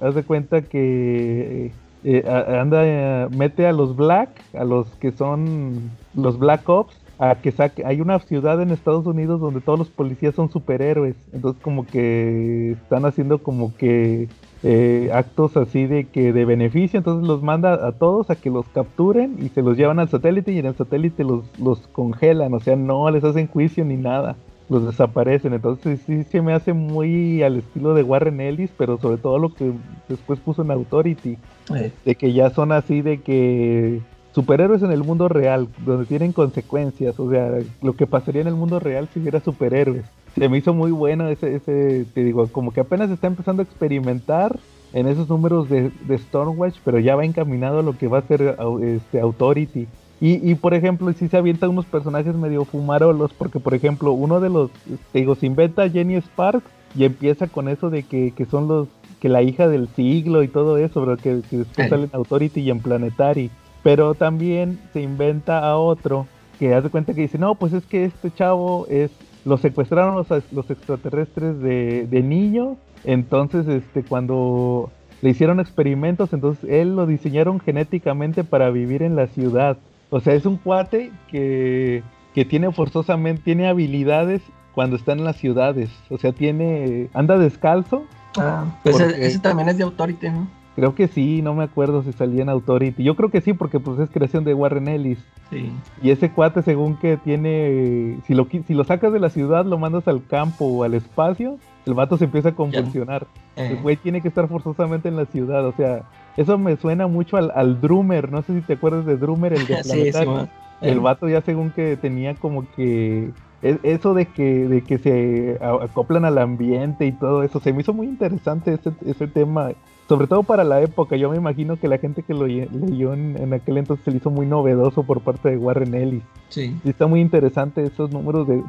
haz, de cuenta que eh, a- anda eh, mete a los Black a los que son los Black Ops a que saque hay una ciudad en Estados Unidos donde todos los policías son superhéroes. Entonces como que están haciendo como que eh, actos así de que de beneficio, entonces los manda a todos a que los capturen y se los llevan al satélite y en el satélite los, los congelan, o sea, no les hacen juicio ni nada, los desaparecen, entonces sí se me hace muy al estilo de Warren Ellis, pero sobre todo lo que después puso en Authority, eh, de que ya son así de que superhéroes en el mundo real, donde tienen consecuencias, o sea, lo que pasaría en el mundo real si hubiera superhéroes. Se me hizo muy bueno ese, ese, te digo, como que apenas está empezando a experimentar en esos números de, de Stormwatch, pero ya va encaminado a lo que va a ser este, Authority. Y, y por ejemplo, si se avientan unos personajes medio fumarolos, porque por ejemplo, uno de los, te digo, se inventa a Jenny Sparks y empieza con eso de que, que son los, que la hija del siglo y todo eso, pero que, que después sale en Authority y en Planetary. Pero también se inventa a otro que hace cuenta que dice, no, pues es que este chavo es, lo secuestraron los, los extraterrestres de, de niño, entonces este cuando le hicieron experimentos, entonces él lo diseñaron genéticamente para vivir en la ciudad. O sea, es un cuate que, que tiene forzosamente, tiene habilidades cuando está en las ciudades. O sea, tiene, anda descalzo. ah, pues Porque- ese, ese también es de Authority, ¿no? Creo que sí, no me acuerdo si salía en Authority. Yo creo que sí, porque pues es creación de Warren Ellis. Sí. Y ese cuate, según que tiene, si lo, si lo sacas de la ciudad, lo mandas al campo o al espacio, el vato se empieza a convulsionar. eh, El güey tiene que estar forzosamente en la ciudad, o sea, eso me suena mucho al, al Drummer, no sé si te acuerdas de Drummer, el de sí, sí, man. El Eh, vato ya según que tenía como que e- eso de que de que se acoplan al ambiente y todo eso, se me hizo muy interesante ese, ese tema, sobre todo para la época. Yo me imagino que la gente que lo leyó en, en aquel entonces se le hizo muy novedoso por parte de Warren Ellis. Sí. Y está muy interesante esos números de,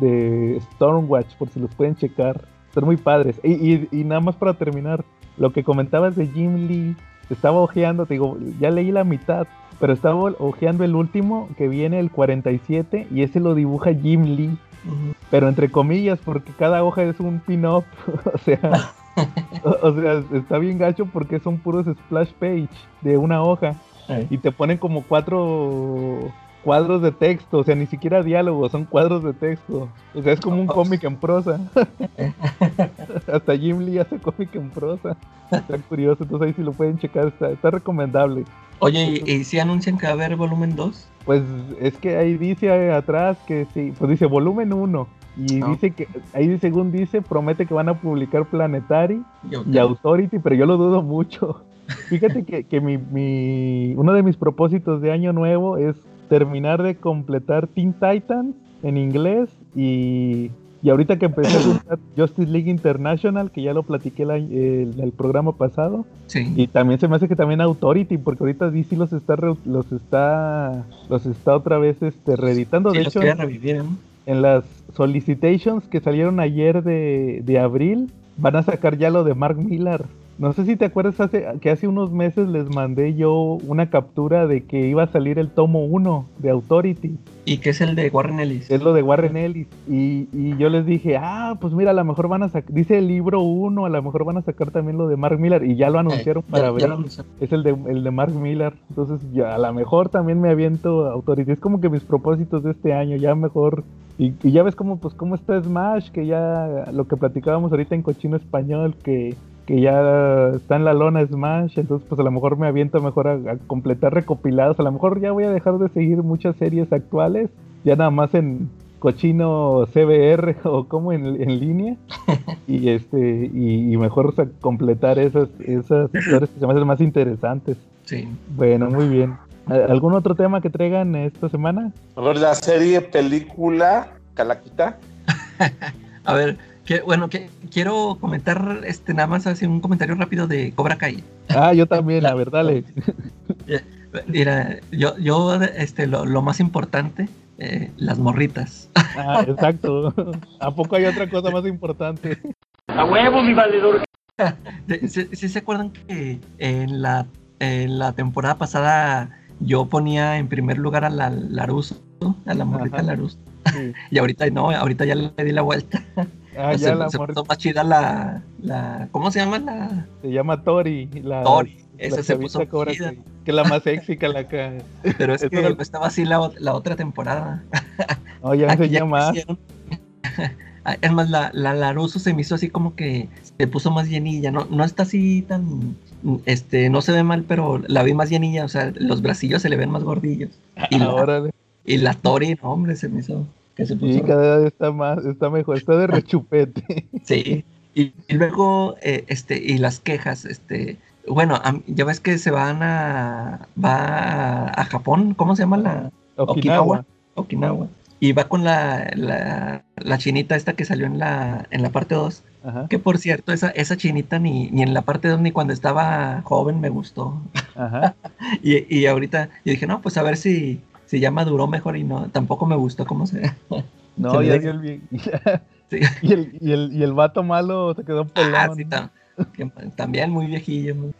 de Stormwatch, por si los pueden checar. Están muy padres. Y, y- y nada más para terminar, lo que comentabas de Jim Lee, estaba ojeando, te digo, ya leí la mitad, pero estaba ojeando el último que viene, el 47, y ese lo dibuja Jim Lee. Pero entre comillas, porque cada hoja es un pin-up. o sea, o, o sea, está bien gacho porque son puros splash page de una hoja y te ponen como cuatro cuadros de texto, o sea, ni siquiera diálogos, son cuadros de texto. O sea, es como un Ops. cómic en prosa. Hasta Jim Lee hace cómic en prosa. Está curioso, entonces ahí si lo pueden checar, está, está recomendable. Oye, ¿y, y si anuncian que va a haber volumen 2? Pues es que ahí dice atrás que sí, pues dice volumen 1. Y Ah. dice que, ahí según dice, promete que van a publicar Planetary Yo- y Authority, pero yo lo dudo mucho. Fíjate que, que mi, mi- uno de mis propósitos de año nuevo es terminar de completar Teen Titans en inglés y, y ahorita que empecé a buscar Justice League International, que ya lo platiqué la- el, el programa pasado, Sí. y también se me hace que también Authority, porque ahorita DC los está re- los está los está otra vez este reeditando. Sí, de hecho, revivir, ¿no? en las solicitations que salieron ayer de, de abril, van a sacar ya lo de Mark Millar. No sé si te acuerdas hace, que hace unos meses les mandé yo una captura de que iba a salir el tomo 1 de Authority. Y que es el de Warren Ellis. Es lo de Warren Ellis. Y, y yo les dije, ah, pues mira, a lo mejor van a sacar, dice el libro 1, a lo mejor van a sacar también lo de Mark Millar. Y ya lo anunciaron Eh, para ya- ver. ya lo anunciaron. Es el de, el de Mark Millar. Entonces, ya a lo mejor también me aviento Authority. Es como que mis propósitos de este año, ya mejor. Y, y ya ves cómo, pues, cómo está Smash, que ya lo que platicábamos ahorita en Cochino Español, que, que ya está en la lona Smash. Entonces, pues a lo mejor me aviento mejor a, a completar recopilados. A lo mejor ya voy a dejar de seguir muchas series actuales. Ya nada más en Cochino CBR o como en, en línea. y este y, y mejor o sea, completar esas, esas historias que se me hacen más interesantes. Sí. Bueno, muy bien. ¿Algún otro tema que traigan esta semana? A ver, la serie, película, Calaquita. A ver, que, bueno, que, quiero comentar este nada más así un comentario rápido de Cobra Kai. Ah, yo también, a ver, dale. Mira, yo, yo este, lo, lo más importante, eh, las morritas. Ah, exacto. ¿A poco hay otra cosa más importante? A huevo, mi valedor. ¿Sí, sí se acuerdan que en la, en la temporada pasada yo ponía en primer lugar a la Laruso, a la morrita. Laruso? Sí. Y ahorita no, ahorita ya le di la vuelta. Ah, se ya la se puso más chida la, la. ¿Cómo se llama la? se llama Tori. La, Tori. la Esa se puso Cobra chida. Kai, que es la más sexy que la que... Pero es Eso que era- estaba así la, la otra temporada. No, ya enseña más. Ah, Es más, la, la Laruso se me hizo así como que se puso más llenilla, no, no está así tan, este, no se ve mal, pero la vi más llenilla, o sea, los bracillos se le ven más gordillos. Y la, y la Tori, no, hombre, se me hizo que se puso. sí, cada vez está más, está mejor, está de rechupete. Sí. Y, y luego, eh, este, y las quejas, este, bueno, ya ves que se van a, va a, a Japón, ¿cómo se llama la? Okinawa. Okinawa. Y va con la, la, la chinita esta que salió en la, en la parte 2. Ajá, Que por cierto, esa, esa chinita ni, ni en la parte 2 ni cuando estaba joven me gustó. ajá. Y, y ahorita yo dije, no, pues a ver si, si ya maduró mejor y no, tampoco me gustó cómo se Se No, ya vio el bien. Sí. Y el, y, el, y el vato malo se quedó pelón. Ah, sí, tam- que- también muy viejillo. muy-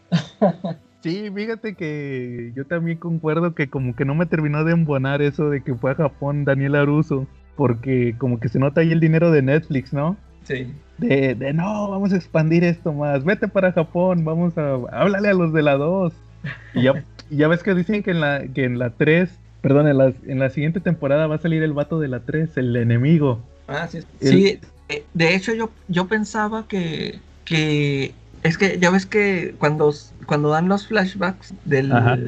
Sí, fíjate que yo también concuerdo que como que no me terminó de embonar eso de que fue a Japón Daniel Aruso, porque como que se nota ahí el dinero de Netflix, ¿no? Sí. De, de no, vamos a expandir esto más, vete para Japón, vamos a, háblale a los de la 2. Y ya, y ya ves que dicen que en la, que en la 3, perdón, en la, en la siguiente temporada va a salir el vato de la 3, el enemigo. Ah, sí. El- Sí, eh, de hecho yo, yo pensaba que, que es que ya ves que cuando, cuando dan los flashbacks del, Ajá.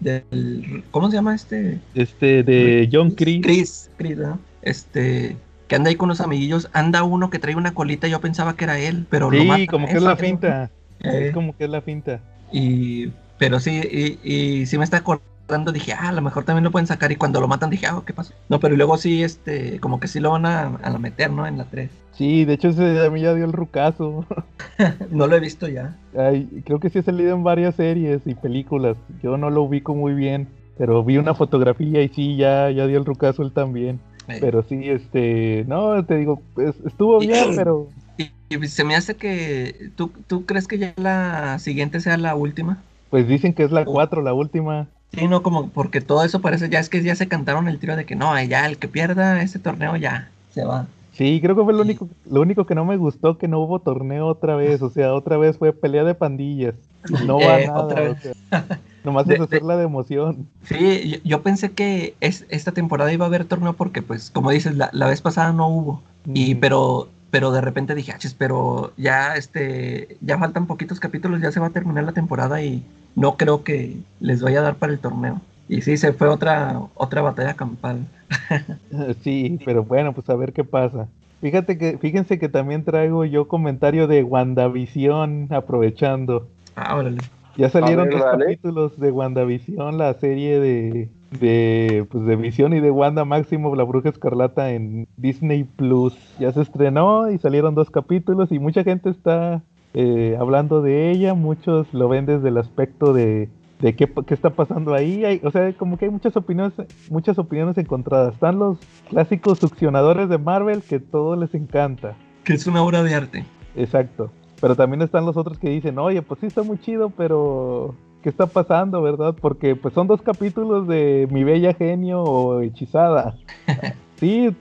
del ¿cómo se llama este? Este de John Chris. Chris, Chris, ¿no? Este, que anda ahí con los amiguillos, anda uno que trae una colita, yo pensaba que era él, pero lo Sí, matan como que es la finta. Eh, Es como que es la finta. y, pero sí, y, y sí me está acordando, dije, ah, a lo mejor también lo pueden sacar, y cuando lo matan dije, ah, ¿qué pasó? No, pero luego sí, este, como que sí lo van a, a meter, ¿no? En la 3. Sí, de hecho ese a mí ya dio el rucazo. No lo he visto ya. Ay, creo que sí ha salido en varias series y películas. Yo no lo ubico muy bien, pero vi una fotografía y sí, ya, ya dio el rucazo él también. Eh, Pero sí, este, no, te digo, pues, estuvo bien, pero y, y se me hace que, ¿tú, ¿tú crees que ya la siguiente sea la última? pues dicen que es la 4, la última. Sí, no, como, porque todo eso parece, ya es que ya se cantaron el tiro de que no, ya el que pierda ese torneo ya se va. Sí, creo que fue lo único, lo único que no me gustó que no hubo torneo otra vez, o sea, otra vez fue pelea de pandillas. No va Eh, nada, otra o vez. sea, nomás es hacerla de emoción. Sí, yo, yo pensé que es, esta temporada iba a haber torneo porque, pues, como dices, la, la vez pasada no hubo. Y, pero, pero de repente dije, "Achis, pero ya, este, ya faltan poquitos capítulos, ya se va a terminar la temporada y no creo que les vaya a dar para el torneo. Y sí, se fue otra, otra batalla campal. Sí, pero bueno, pues a ver qué pasa. Fíjate que, fíjense que también traigo yo comentario de WandaVision, aprovechando. Ah, órale. Ya salieron ver, dos dale. capítulos de WandaVision, la serie de, de, pues, de Visión y de Wanda Máximo, La Bruja Escarlata en Disney Plus. Ya se estrenó y salieron dos capítulos y mucha gente está eh, hablando de ella, muchos lo ven desde el aspecto de, de qué, qué está pasando ahí. Hay, o sea, como que hay muchas opiniones, muchas opiniones encontradas. Están los clásicos succionadores de Marvel que todo les encanta. Que es una obra de arte. Exacto. Pero también están los otros que dicen, oye, pues sí está muy chido, pero ¿qué está pasando, verdad? Porque pues son dos capítulos de Mi Bella Genio o Hechizada. sí,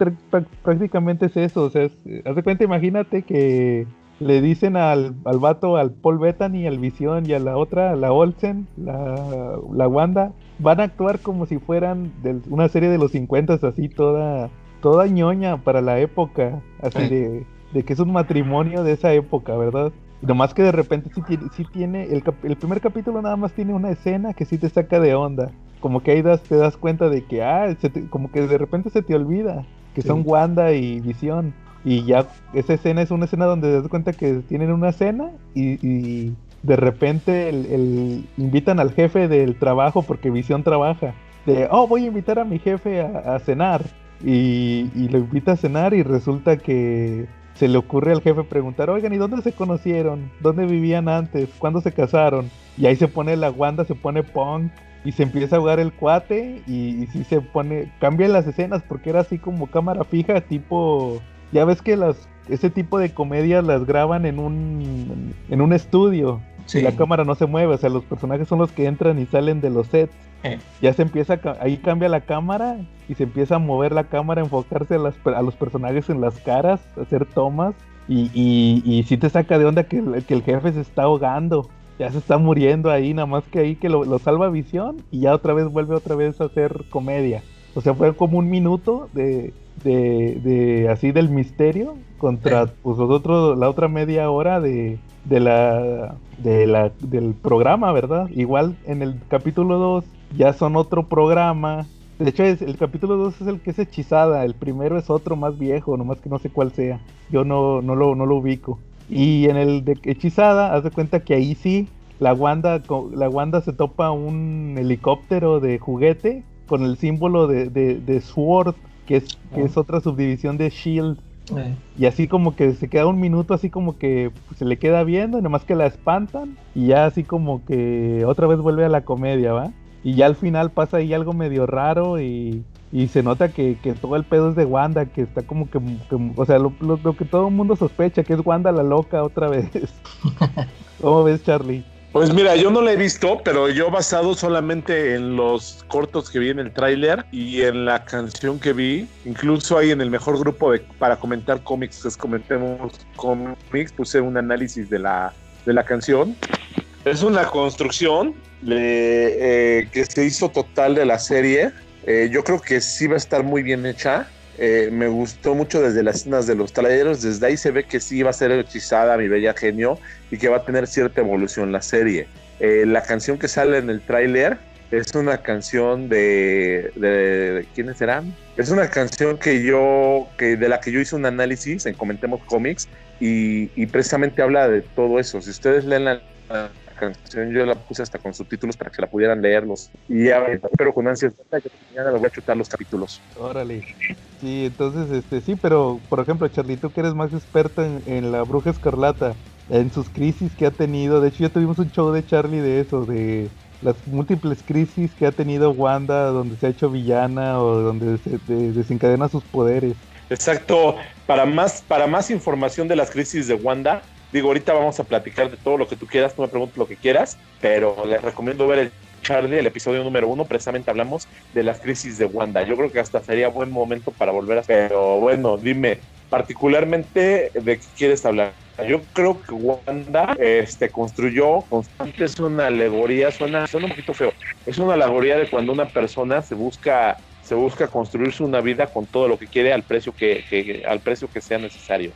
prácticamente es eso. O sea, haz de cuenta, imagínate que le dicen al, al vato, al Paul Bettany, al Visión y a la otra, a la Olsen, la, la Wanda, van a actuar como si fueran de una serie de los 50 así toda, toda ñoña para la época, así de de que es un matrimonio de esa época, ¿verdad? Nomás que de repente sí tiene, sí tiene el, el, primer capítulo nada más tiene una escena que sí te saca de onda. Como que ahí das, te das cuenta de que, ah, como que de repente se te olvida que son Wanda y Visión. Y ya esa escena es una escena donde te das cuenta que tienen una cena y, de repente el, invitan al jefe del trabajo porque Visión trabaja. De, oh, voy a invitar a mi jefe a, cenar. Y, y, lo invita a cenar y resulta que se le ocurre al jefe preguntar, oigan, ¿y dónde se conocieron? ¿Dónde vivían antes? ¿Cuándo se casaron? Y ahí se pone la Wanda, se pone punk y se empieza a jugar el cuate y, y sí se pone, cambian las escenas porque era así como cámara fija, tipo, ya ves que las, ese tipo de comedias las graban en un, en un estudio. Y la cámara no se mueve, o sea, los personajes son los que entran y salen de los sets. Eh. Ya se empieza, ahí cambia la cámara y se empieza a mover la cámara, enfocarse a, las, a los personajes en las caras, hacer tomas. Y, y, y sí te saca de onda que, que, el jefe se está ahogando, ya se está muriendo ahí, nada más que ahí que lo, salva visión y ya otra vez vuelve otra vez a hacer comedia. O sea, fue como un minuto de, de, de así del misterio contra pues los la otra media hora de, de la, de la del programa, ¿verdad? Igual en el capítulo 2 ya son otro programa. De hecho, es, el capítulo 2 es el que es hechizada, el primero es otro más viejo, nomás que no sé cuál sea. Yo no, no, lo, no lo ubico. Y en el de hechizada, haz de cuenta que ahí sí, la Wanda, la Wanda se topa un helicóptero de juguete con el símbolo de, de, Sword, que es, que es otra subdivisión de Shield. Eh. Y así como que se queda un minuto así como que se le queda viendo, y nomás que la espantan y ya así como que otra vez vuelve a la comedia, ¿va? Y ya al final pasa ahí algo medio raro y, se nota que, todo el pedo es de Wanda, que está como que, o sea, lo, que todo el mundo sospecha, que es Wanda la loca otra vez. ¿Cómo ves, Charlie? Pues mira, yo no la he visto, pero yo basado solamente en los cortos que vi en el tráiler y en la canción que vi, incluso ahí en el mejor grupo para comentar cómics, que es Comentemos Cómics, puse un análisis de la, de la canción. Es una construcción eh, que se hizo total de la serie. Eh, yo creo que sí va a estar muy bien hecha. Eh, me gustó mucho desde las escenas de los talleres. Desde ahí se ve que sí va a ser hechizada mi bella genio y que va a tener cierta evolución la serie. la canción que sale en el tráiler es una canción de, quiénes serán es una canción que yo que de la que yo hice un análisis en comentemos cómics y, y precisamente habla de todo eso si ustedes leen la, canción yo la puse hasta con subtítulos para que la pudieran leerlos. Y ya, pero con ansias, mañana voy a chutar los capítulos. Órale. Sí, entonces, este, sí, pero por ejemplo, Charlie, tú que eres más experto en, la bruja escarlata, en sus crisis que ha tenido, de hecho ya tuvimos un show de Charlie de eso, de las múltiples crisis que ha tenido Wanda, donde se ha hecho villana o donde se desencadena sus poderes. Exacto. Para más, para más información de las crisis de Wanda, Digo, ahorita vamos a platicar de todo lo que tú quieras, tú me preguntas lo que quieras, pero les recomiendo ver el Charlie, el episodio número uno, precisamente hablamos de las crisis de Wanda. Yo creo que hasta sería buen momento para volver a... Pero bueno, dime, particularmente de qué quieres hablar. Yo creo que Wanda este, construyó, constante una alegoría, suena, suena un poquito feo, es una alegoría de cuando una persona se busca se busca una vida con todo lo que quiere al precio que al precio que sea necesario.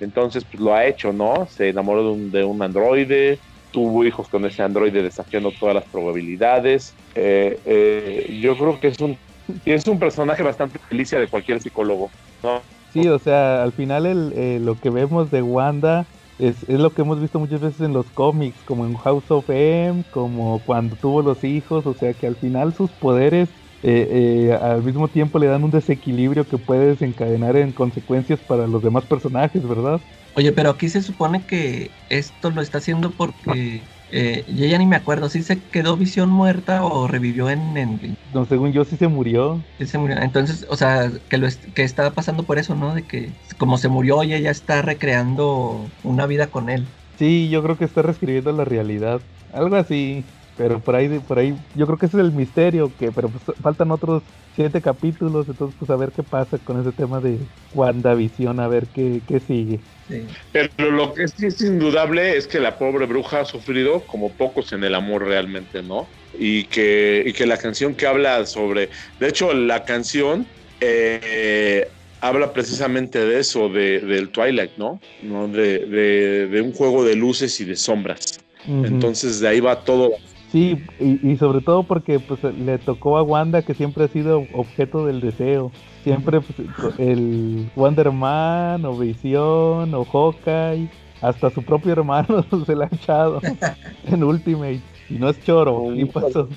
Entonces, pues lo ha hecho, ¿no? Se enamoró de un, de un androide, tuvo hijos con ese androide desafiando todas las probabilidades. Eh, eh, yo creo que es un, es un personaje bastante felicia de cualquier psicólogo, ¿no? Sí, o sea, al final el, eh, lo que vemos de Wanda es, es, lo que hemos visto muchas veces en los cómics, como en House of M, como cuando tuvo los hijos, o sea que al final sus poderes eh, eh, al mismo tiempo le dan un desequilibrio que puede desencadenar en consecuencias para los demás personajes, ¿verdad? Oye, pero aquí se supone que esto lo está haciendo porque eh, yo ya ni me acuerdo si se quedó visión muerta o revivió en Endgame. No, según yo sí se murió. Sí se murió. Entonces, o sea, que lo est- que estaba pasando por eso, ¿no? De que como se murió ella ya está recreando una vida con él. Sí, yo creo que está reescribiendo la realidad. Algo así. Pero por ahí, por ahí, yo creo que ese es el misterio, que, pero pues faltan otros siete capítulos, entonces pues a ver qué pasa con ese tema de WandaVision, a ver qué, qué sigue. Sí. Pero lo que sí es indudable es que la pobre bruja ha sufrido como pocos en el amor realmente, ¿no? Y que, y que la canción que habla sobre, de hecho la canción eh, habla precisamente de eso, de, del Twilight, ¿no? ¿No? De, de- de un juego de luces y de sombras. Entonces de ahí va todo. Sí, y, y sobre todo porque pues le tocó a Wanda que siempre ha sido objeto del deseo. Siempre pues, el Wonder Man o Visión o Hawkeye, hasta su propio hermano se la ha echado en Ultimate. Y no es choro, ¿qué pasó?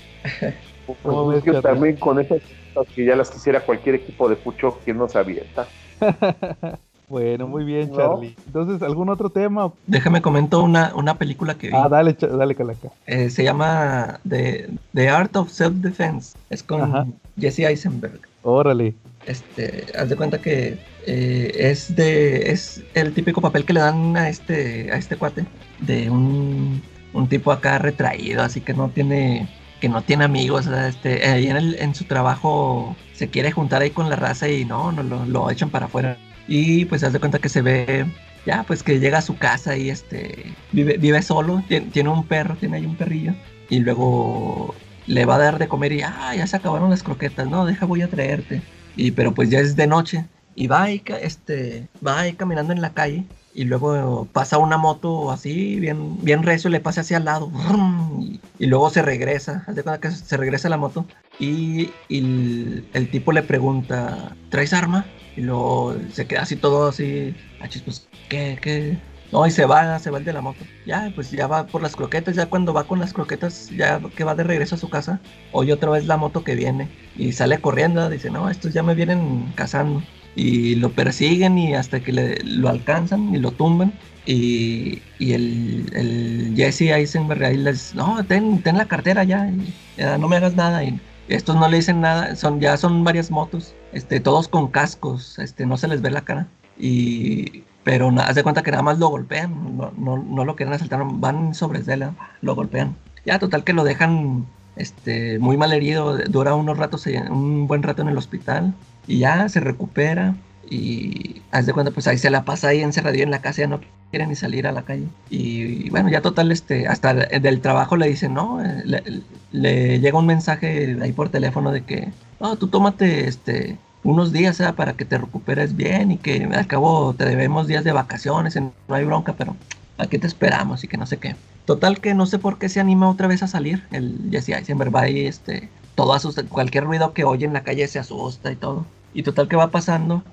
¿Cómo Pues ves, es que también con esas que ya las quisiera cualquier equipo de Pucho, quien no se avienta. Bueno, muy bien, ¿No? Charlie. Entonces, ¿algún otro tema? Déjame comento una, una película que vi. Ah, dale, dale, Calaca. Eh, se llama The, The Art of Self-Defense. Es con Ajá. Jesse Eisenberg. Órale. Este, haz de cuenta que eh, es de es el típico papel que le dan a este a este cuate de un, un tipo acá retraído, así que no tiene que no tiene amigos, o sea, este ahí en, el- en su trabajo se quiere juntar ahí con la raza y no, no lo, lo echan para afuera. Y pues haz de cuenta que se ve ya pues que llega a su casa y este vive, vive solo, tiene, tiene un perro, tiene ahí un perrillo y luego le va a dar de comer y ah, ya se acabaron las croquetas, no, deja voy a traerte. Y pero pues ya es de noche y va ca- este, va ahí caminando en la calle y luego pasa una moto así bien bien recio le pasa hacia al lado y, luego se regresa, haz de cuenta que se regresa la moto y, y el, el tipo le pregunta, ¿traes arma? Y luego se queda así todo así, ah, pues, ¿qué, qué? No, y se va, se va el de la moto. Ya, pues ya va por las croquetas, ya cuando va con las croquetas, ya que va de regreso a su casa, oye otra vez la moto que viene y sale corriendo, dice, no, estos ya me vienen cazando. Y lo persiguen y hasta que le- lo alcanzan y lo tumban. Y, y el, el Jesse Eisenberg ahí les, no, ten, ten la cartera ya, ya, no me hagas nada. Y estos no le dicen nada, son, ya son varias motos, este, todos con cascos, este, no se les ve la cara. Y, pero haz de cuenta que nada más lo golpean, no, no, no lo quieren asaltar, van sobre él, lo golpean. Ya, total que lo dejan este, muy mal herido, dura unos ratos, un buen rato en el hospital y ya se recupera y haz de cuenta pues ahí se la pasa ahí encerradillo en la casa, ya no quiere ni salir a la calle. Y, bueno, ya total, este, hasta el- del trabajo le dicen, no, Eh, le, le llega un mensaje ahí por teléfono de que, no, tú tómate este, unos días ¿eh? para que te recuperes bien y que al cabo te debemos días de vacaciones, no hay bronca, pero aquí te esperamos y que no sé qué. Total que no sé por qué se anima otra vez a salir. El Jesse Eisenberg va ahí, este, todo asusta, cualquier ruido que oye en la calle se asusta y todo. Y total que va pasando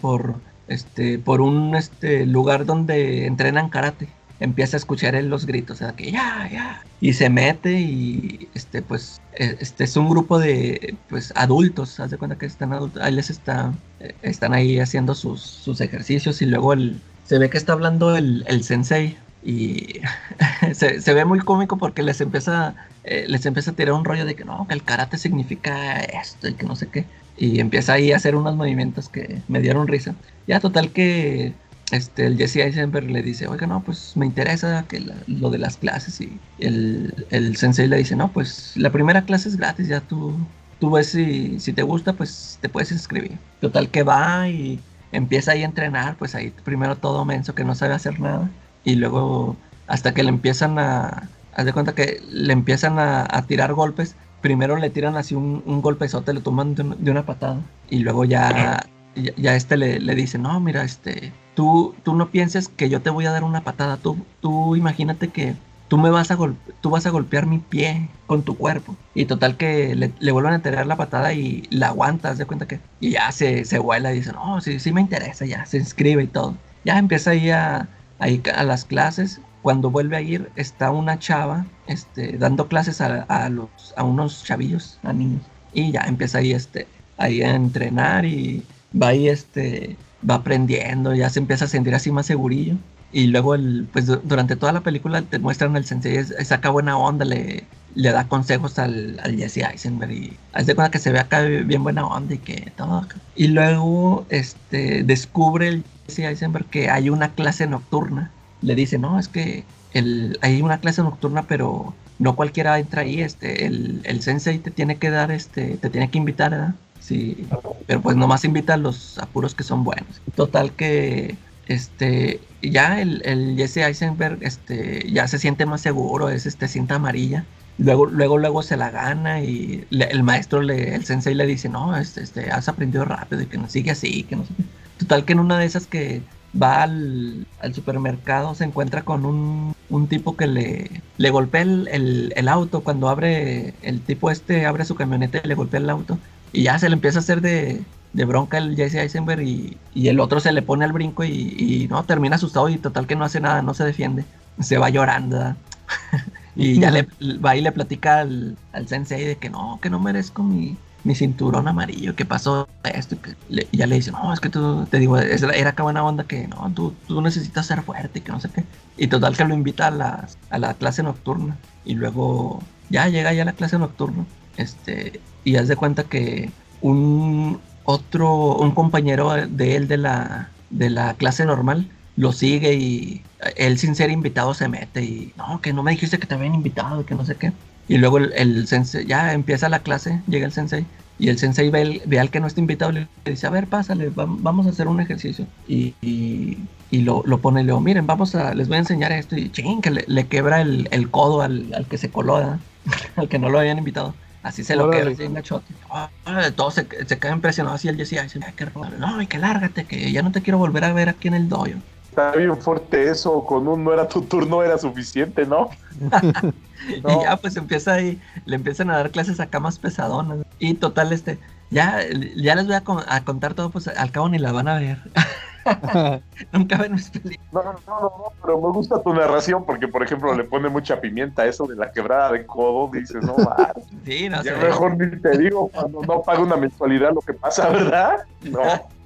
por, este, por un este, lugar donde entrenan karate. Empieza a escuchar él los gritos, o sea, que ya, ya. Y se mete y, este, pues, eh, este es un grupo de, pues, adultos, haz de cuenta que están adultos, ahí les está, eh, están ahí haciendo sus, sus ejercicios y luego el, se ve que está hablando el, sensei y se, se ve muy cómico porque les empieza, eh, les empieza a tirar un rollo de que no, que el karate significa esto y que no sé qué. Y empieza ahí a hacer unos movimientos que me dieron risa. Ya total que este, el Jesse Eisenberg le dice, oiga, no, pues me interesa que la- lo de las clases. Y el, el sensei le dice, no, pues la primera clase es gratis, ya tú, tú ves si, si te gusta, pues te puedes inscribir. Total que va y empieza ahí a entrenar, pues ahí primero todo menso que no sabe hacer nada. Y luego hasta que le empiezan a... Haz de cuenta que le empiezan a, a tirar golpes. Primero le tiran así un, un golpezote, le toman de, un- de una patada. Y luego ya, ya, ya este le, le dice, no, mira, este, tú, tú no pienses que yo te voy a dar una patada. Tú, tú imagínate que tú me vas a tú vas a golpear mi pie con tu cuerpo. Y total que le, le vuelven a tirar la patada y la aguanta, haz de cuenta que. Y ya se, se vuela y dice, no, sí, sí me interesa, ya, se inscribe y todo. Ya empieza ahí a, a ir a las clases. Cuando vuelve a ir, está una chava este, dando clases a, a los, a unos chavillos, a niños. Y ya empieza ahí, este, ahí a entrenar y va ahí, este, va aprendiendo, ya se empieza a sentir así más segurillo. Y luego, el, pues du- durante toda la película te muestran el sensei, saca buena onda, le, le da consejos al, al Jesse Eisenberg y hace cuenta que se ve acá bien buena onda y que todo. Y luego este, descubre el Jesse Eisenberg que hay una clase nocturna. Le dice, no, es que el, hay una clase nocturna, pero no cualquiera entra ahí. Este, el, el sensei te tiene que dar, este, te tiene que invitar, ¿verdad? Sí, pero pues nomás invita a los apuros que son buenos. Total que este ya el, el Jesse Eisenberg este ya se siente más seguro, es este cinta amarilla. Luego, luego, luego se la gana y el maestro, le, el sensei le dice, no, este, este, has aprendido rápido y que no sigue así, que no sé qué". Total que en una de esas que va al, al supermercado se encuentra con un, un tipo que le, le golpea el, el- auto. Cuando abre, el tipo este abre su camioneta y le golpea el auto. Y ya se le empieza a hacer de, de bronca el Jesse Eisenberg y, y el otro se le pone al brinco y, y no, termina asustado y total que no hace nada, no se defiende, se va llorando. y ya le va y le platica al, al sensei de que no, que no merezco mi, mi cinturón amarillo, que pasó esto, que le- ya le dice, no, es que tú, te digo, era acá buena onda que no, tú, tú necesitas ser fuerte, y que no sé qué. Y total que lo invita a la, a la clase nocturna. Y luego ya llega ya la clase nocturna. Este, y haz de cuenta que un otro, un compañero de él de la, de la clase normal lo sigue y él sin ser invitado se mete y no, que no me dijiste que te habían invitado, que no sé qué. Y luego el, el sensei, ya empieza la clase, llega el sensei y el sensei ve, el- ve al que no está invitado y le dice, a ver, pásale, vam- vamos a hacer un ejercicio. Y, y, y lo, lo pone y le digo, miren, vamos a, les voy a enseñar esto. Y ching, que le, le quebra el, el codo al, al que se coló, al que no lo habían invitado. Así se lo quebra, así en gachote. Ah, todos se, se quedan impresionados el Jesse Eisenberg, "Ay, qué rollo. No, y que lárgate, que ya no te quiero volver a ver aquí en el dojo. Está bien fuerte eso, con un no era tu turno era suficiente, ¿no? Y ya pues empieza ahí, le empiezan a dar clases acá más pesadonas. Y total, este, ya, ya les voy a, con- a contar todo, pues al cabo ni la van a ver. Nunca ven mis películas. No, no, no, no, pero me gusta tu narración porque, por ejemplo, le pone mucha pimienta a eso de la quebrada de codo. Dices, no, va, Sí, no ya sé. mejor ni te digo cuando no paga una mensualidad lo que pasa, ¿verdad? No.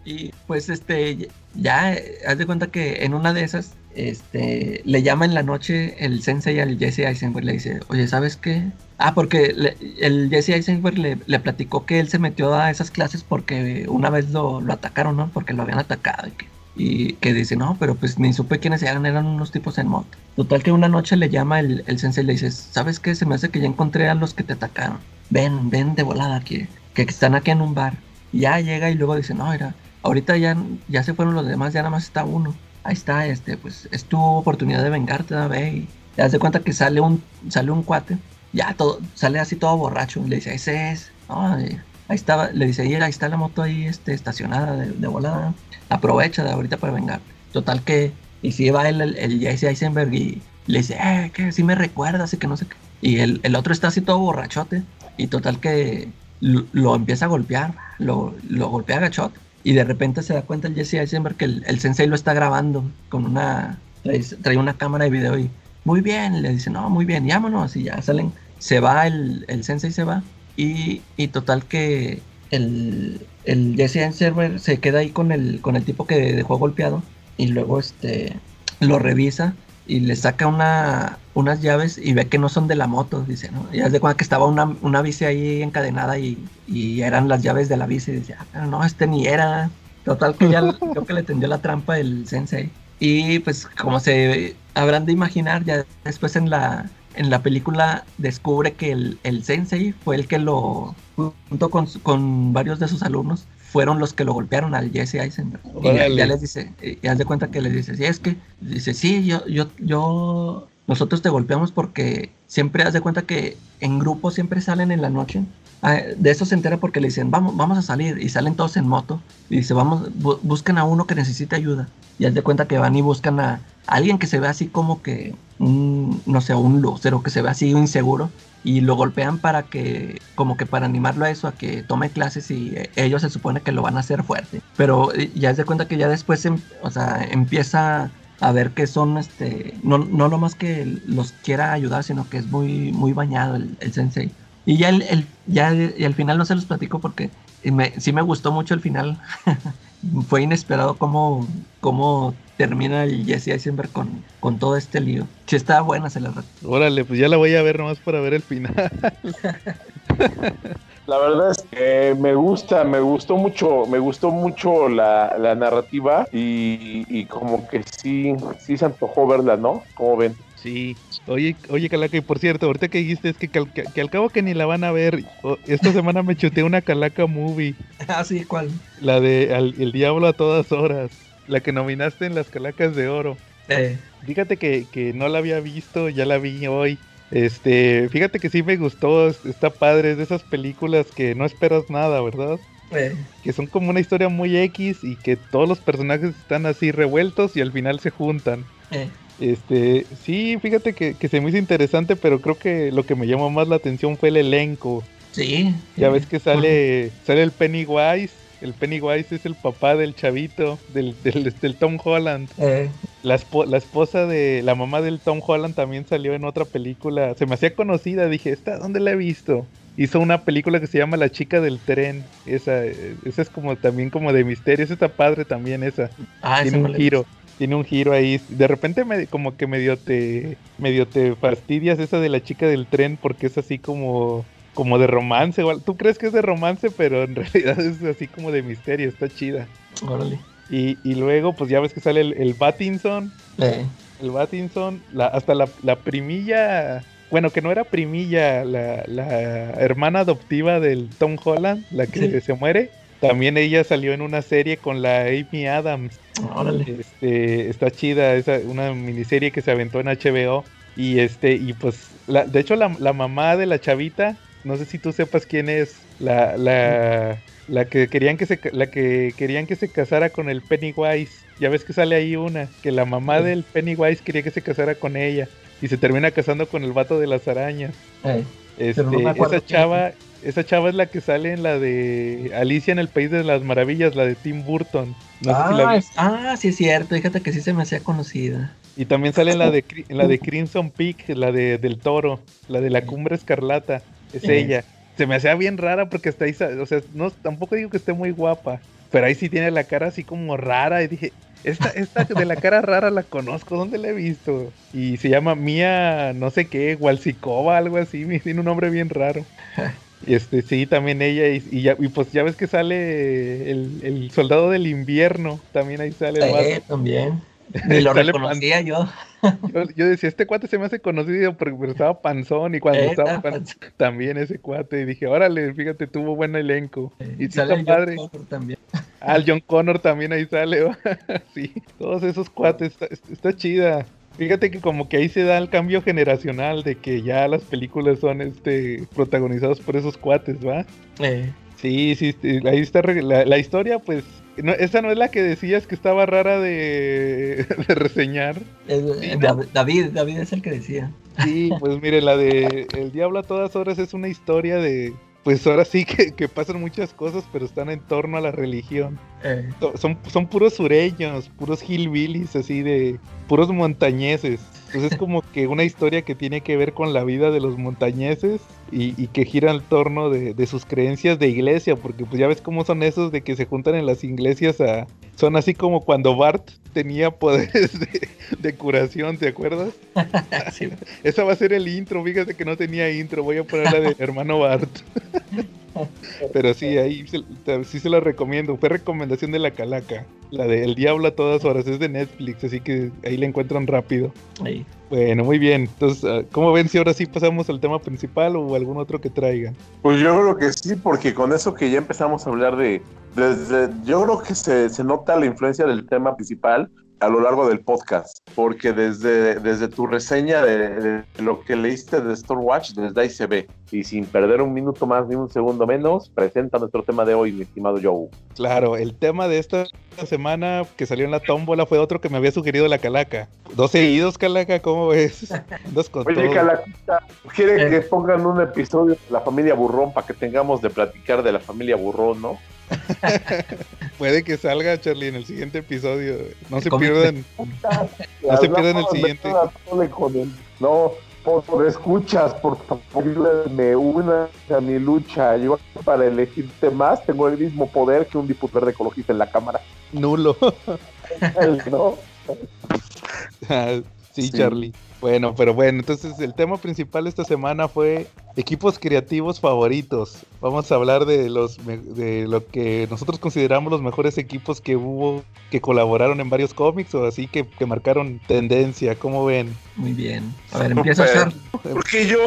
Y pues este, ya, haz de cuenta que en una de esas, este, le llama en la noche el sensei al Jesse Eisenberg, le dice, oye, ¿sabes qué? Ah, porque el Jesse Eisenberg le, le platicó que él se metió a esas clases porque una vez lo, lo atacaron, ¿no? Porque lo habían atacado y que, y que dice, no, pero pues ni supe quiénes eran, eran unos tipos en moto. Total que una noche le llama el, el sensei y le dice, ¿sabes qué? Se me hace que ya encontré a los que te atacaron. Ven, ven de volada aquí, que están aquí en un bar. Ya llega y luego dice, no, era, ahorita ya, ya se fueron los demás, ya nada más está uno. Ahí está, este, pues es tu oportunidad de vengarte, ve y te das de cuenta que sale un, sale un cuate, ya todo, sale así todo borracho, le dice, ese es, ahí estaba, le dice, "Y ahí está la moto ahí, este, estacionada de, volada, aprovecha de ahorita para vengarte. Total que, y si va el, el, el Jesse Eisenberg y le dice, eh, que si me recuerdas y que no sé qué. Y el, el otro está así todo borrachote, y total que lo, empieza a golpear, lo, lo golpea gachote. Y de repente se da cuenta el Jesse Eisenberg que el, el sensei lo está grabando con una. Trae, trae una cámara de video y. Muy bien, le dice, no, muy bien, vámonos. Y ya salen. Se va, el, el sensei se va. Y, y total que el, el Jesse Eisenberg se queda ahí con el, con el tipo que dejó golpeado. Y luego este lo revisa y le saca una, unas llaves y ve que no son de la moto, dice, ¿no? Y de cuenta que estaba una, una bici ahí encadenada y, y eran las llaves de la bici. Y dice, ah, no, este ni era. Total que ya creo que le tendió la trampa el sensei. Y pues como se habrán de imaginar, ya después en la, en la película descubre que el, el sensei fue el que lo, junto con, con varios de sus alumnos, fueron los que lo golpearon al Jesse Eisenberg. Y ya, ya les dice, y haz de cuenta que les dice, sí, es que, dice, sí, yo, yo, yo, nosotros te golpeamos porque siempre haz de cuenta que en grupo siempre salen en la noche. Ah, De eso se entera porque le dicen, vamos, vamos a salir, y salen todos en moto. Y dice, vamos, bu- busquen a uno que necesite ayuda. Y haz de cuenta que van y buscan a, alguien que se ve así como que, un, no sé, un lucero, que se ve así inseguro y lo golpean para que, como que para animarlo a eso, a que tome clases y eh, ellos se supone que lo van a hacer fuerte. Pero eh, ya es de cuenta que ya después, em- o sea, empieza a ver que son, este, no, no nomás que los quiera ayudar, sino que es muy, muy bañado el, el sensei. Y ya, el, el- ya y al final no se los platico porque me, sí me gustó mucho el final. Fue inesperado cómo, cómo termina el Jesse Eisenberg con, con todo este lío. Sí, estaba buena, se la Órale, pues ya la voy a ver nomás para ver el final. La verdad es que me gusta, me gustó mucho, me gustó mucho la, la narrativa y, y como que sí, sí se antojó verla, ¿no? Como ven. Sí. Oye, oye, Calaca, y por cierto, ahorita que dijiste es que, cal- que, que al cabo que ni la van a ver, esta semana me chuté una Calaca movie, Ah, sí, ¿cuál? la de al- El Diablo a todas horas, la que nominaste en las Calacas de Oro. Eh, Fíjate que, que no la había visto, ya la vi hoy. Este, fíjate que sí me gustó, es- está padre, es de esas películas que no esperas nada, ¿verdad? eh, Que son como una historia muy X y que todos los personajes están así revueltos y al final se juntan. eh. Este, sí, fíjate que, que se me hizo interesante, pero creo que lo que me llamó más la atención fue el elenco. Sí. Ya ves que sale, sale el Pennywise. El Pennywise es el papá del chavito, del, del, del Tom Holland. eh, La, espo- la esposa de la mamá del Tom Holland también salió en otra película. Se me hacía conocida, dije, ¿esta dónde la he visto? Hizo una película que se llama La chica del tren. Esa, esa es como también como de misterio. Esa está padre también esa. ah, Tiene un giro. Tiene un giro ahí. De repente me, como que medio te medio te fastidias esa de la chica del tren porque es así como como de romance. o al- Tú crees que es de romance, pero en realidad es así como de misterio. Está chida. Órale. Y, y luego pues ya ves que sale el, el Pattinson. Eh, El Pattinson, la, hasta la, la primilla, bueno, que no era primilla, la, la hermana adoptiva del Tom Holland, la que Sí. se muere, también ella salió en una serie con la Amy Adams. órale. Este, está chida, esa, una miniserie que se aventó en HBO. Y este, y pues, la, de hecho, la, la mamá de la chavita, no sé si tú sepas quién es, la, la, la que querían que se la que querían que se casara con el Pennywise. Ya ves que sale ahí una, que la mamá Sí. del Pennywise quería que se casara con ella. Y se termina casando con el vato de las arañas. Este, no esa chava, esa chava es la que sale en la de Alicia en el País de las Maravillas, la de Tim Burton. No sé si la ah, es- ah, sí es cierto. Fíjate que sí se me hacía conocida. Y también sale en la de, en la de Crimson Peak, la de del toro, la de la cumbre escarlata. Es ella. Se me hacía bien rara porque está ahí, o sea, no, tampoco digo que esté muy guapa, pero ahí sí tiene la cara así como rara. Y dije, esta, esta de la cara rara la conozco, ¿dónde la he visto? Y se llama Mía, no sé qué, Walsikova, algo así, tiene un nombre bien raro. Y este, sí, también ella, y, y ya, y pues ya ves que sale el, el soldado del invierno, también ahí sale el también. Ni lo reconocía yo. Yo, yo decía, este cuate se me hace conocido porque estaba panzón y cuando Eh, estaba panzón, también ese cuate. Y dije, órale, fíjate, tuvo buen elenco. Y sí Sale está padre. John también. Ah, el John Connor también ahí sale. sí, todos esos cuates, está, está chida. Fíjate que como que ahí se da el cambio generacional de que ya las películas son este protagonizadas por esos cuates, ¿va? Eh, Sí, sí, ahí está la historia, pues, no, esa no es la que decías que estaba rara de, de reseñar. Sí, eh, David, David es el que decía. Sí, pues mire, la de El Diablo a todas horas es una historia de, pues ahora sí que, que pasan muchas cosas, pero están en torno a la religión. Eh, So- Son, son puros sureños, puros hillbillies, así de puros montañeses. Entonces es como que una historia que tiene que ver con la vida de los montañeses y, y que gira en torno de, de sus creencias de iglesia, porque pues ya ves cómo son esos de que se juntan en las iglesias a... Son así como cuando Bart tenía poderes de, de curación, ¿te acuerdas? sí, Esa va a ser el intro, fíjate que no tenía intro, voy a poner la de hermano Bart. Pero sí, ahí se, sí se la recomiendo, fue recomendación de la calaca, la de El Diablo a todas horas, es de Netflix, así que ahí la encuentran rápido. ahí. Bueno, muy bien, entonces, ah, ¿cómo ven si ahora sí pasamos al tema principal o algún otro que traigan? Pues yo creo que sí, porque con eso que ya empezamos a hablar de, desde, yo creo que se, se nota la influencia del tema principal a lo largo del podcast, porque desde, desde tu reseña de, de lo que leíste de Storewatch, desde ahí se ve. Y sin perder un minuto más ni un segundo menos, presenta nuestro tema de hoy, mi estimado Joe. Claro, el tema de esta semana que salió en la tómbola fue otro que me había sugerido la calaca. Dos seguidos, calaca, ¿cómo ves? Dos con Oye. Calaquita, ¿quiere Eh. que pongan un episodio de la familia Burrón para que tengamos de platicar de la familia Burrón, no? Puede que salga, Charlie, en el siguiente episodio. No se pierdan. No se pierdan el de siguiente. No, por escuchas, por favor, me una a mi lucha. Yo para elegirte más tengo el mismo poder que un diputado ecologista en la Cámara. Nulo. ¿No? Ah, sí, Sí. Charlie. Bueno, pero bueno, entonces el tema principal esta semana fue equipos creativos favoritos. Vamos a hablar de los me- de lo que nosotros consideramos los mejores equipos que hubo que colaboraron en varios cómics o así que, que marcaron tendencia. ¿Cómo ven? Muy bien. A ver, empieza Súper. Charlie. ¿Por qué yo?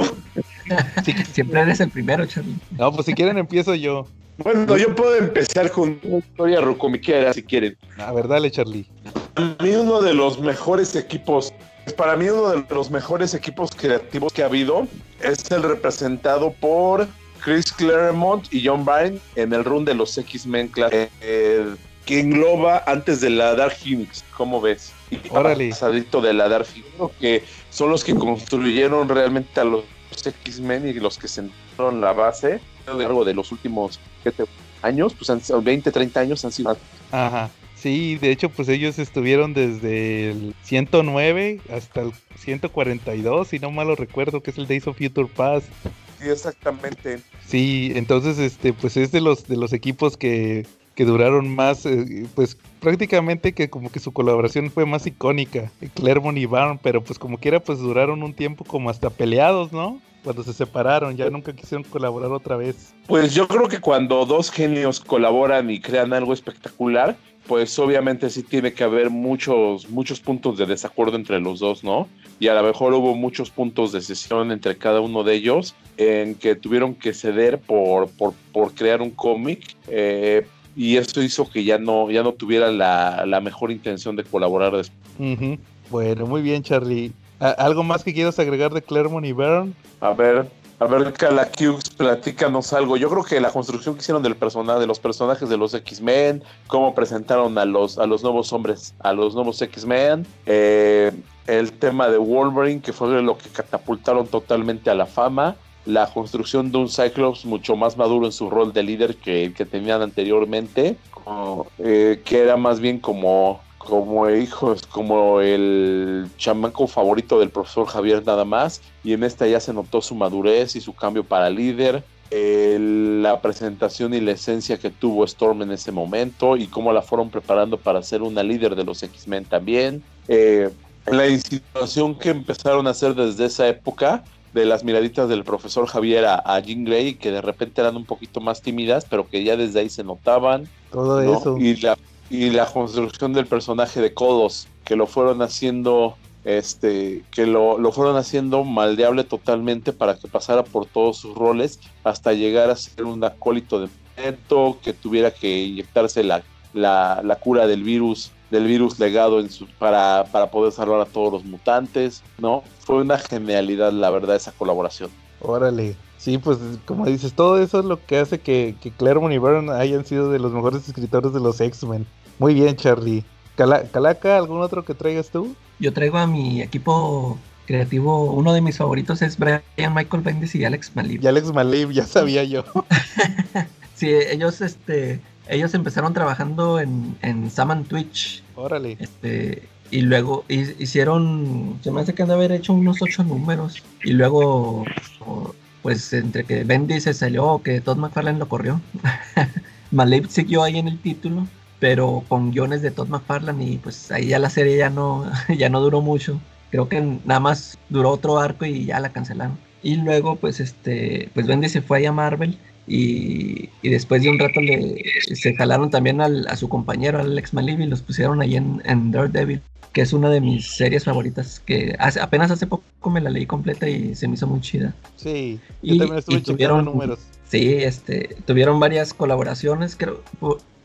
Siempre eres el primero, Charlie. No, pues si quieren empiezo yo. Bueno, yo puedo empezar con una historia rocomiquera si quieren. A ver, dale, Charlie. Para mí uno de los mejores equipos, para mí uno de los mejores equipos creativos que ha habido es el representado por Chris Claremont y John Byrne en el run de los X-Men Class, eh, que engloba antes de la Dark Phoenix, ¿cómo ves? Y Órale. pasadito de la Dark Phoenix, que son los que construyeron realmente a los X-Men y los que sentaron la base a lo largo de los últimos ¿qué te- años, pues han sido 20, 30 años han sido Ajá. Sí, de hecho, pues ellos estuvieron desde el 109 hasta el 142, si no mal lo recuerdo, que es el Days of Future Past. Sí, exactamente. Sí, entonces, este, pues es de los de los equipos que, que duraron más, eh, pues prácticamente que como que su colaboración fue más icónica, Claremont y Barn, pero pues como quiera, pues duraron un tiempo como hasta peleados, ¿no? Cuando se separaron, ya nunca quisieron colaborar otra vez. Pues yo creo que cuando dos genios colaboran y crean algo espectacular, pues obviamente sí tiene que haber muchos, muchos puntos de desacuerdo entre los dos, ¿no? Y a lo mejor hubo muchos puntos de sesión entre cada uno de ellos en que tuvieron que ceder por, por, por crear un cómic. eh, y eso hizo que ya no, ya no tuvieran la, la mejor intención de colaborar después. Bueno, muy bien, Charlie. ¿A- ¿Algo más que quieras agregar de Claremont y Byrne? A ver, a ver, Calaquiux, platícanos algo. Yo creo que la construcción que hicieron del persona, de los personajes de los X-Men, cómo presentaron a los, a los nuevos hombres, a los nuevos X-Men, eh, el tema de Wolverine, que fue lo que catapultaron totalmente a la fama, la construcción de un Cyclops mucho más maduro en su rol de líder que el que tenían anteriormente, eh, que era más bien como como hijos, como el chamaco favorito del profesor Javier nada más, y en esta ya se notó su madurez y su cambio para líder, el- la presentación y la esencia que tuvo Storm en ese momento y cómo la fueron preparando para ser una líder de los X-Men también, eh, la insinuación que empezaron a hacer desde esa época de las miraditas del profesor Javier a, a Jean Grey, que de repente eran un poquito más tímidas, pero que ya desde ahí se notaban, Todo ¿no? eso. Y la, y la construcción del personaje de Codos, que lo fueron haciendo, este, que lo, lo fueron haciendo maldeable totalmente para que pasara por todos sus roles hasta llegar a ser un acólito de momento, que tuviera que inyectarse la, la, la cura del virus del virus legado en su, para, para poder salvar a todos los mutantes, ¿no? Fue una genialidad, la verdad, esa colaboración. Órale. Sí, pues como dices, todo eso es lo que hace que, que Claremont y Byrne hayan sido de los mejores escritores de los X-Men. Muy bien, Charlie. Cala- Calaca, ¿algún otro que traigas tú? Yo traigo a mi equipo creativo, uno de mis favoritos es Brian Michael Bendis y Alex Malib. Y Alex Malib, ya sabía yo. Sí, ellos, este, ellos empezaron trabajando en, en Saman Twitch, Órale. este, y luego hi- hicieron, se me hace que han de haber hecho unos ocho números, y luego, o- pues entre que Bendis se salió, que Todd McFarlane lo corrió, Malib siguió ahí en el título, pero con guiones de Todd McFarlane, y pues ahí ya la serie ya no, ya no duró mucho, creo que nada más duró otro arco y ya la cancelaron. Y luego, pues, este, pues Bendis se fue ahí a Marvel y, y después de un rato le, se jalaron también a su compañero, Alex Malib, y los pusieron ahí en, en Daredevil, que es una de mis series favoritas, que hace- apenas hace poco me la leí completa y se me hizo muy chida. Sí, yo Y- también estuve y tuvieron- números. Sí, este, tuvieron varias colaboraciones, creo.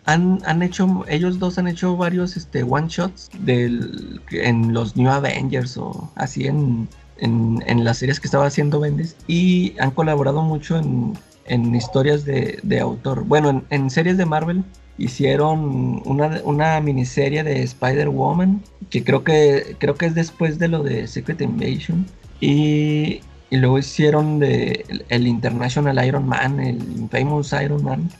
Han, han hecho, ellos dos han hecho varios este, one shots del, en los New Avengers o así en, en, en las series que estaba haciendo Bendis y han colaborado mucho en, en historias de, de autor. Bueno, en, en series de Marvel hicieron una, una miniserie de Spider-Woman que creo que creo que es después de lo de Secret Invasion y, y luego hicieron de el, el International Iron Man, el Infamous Iron Man.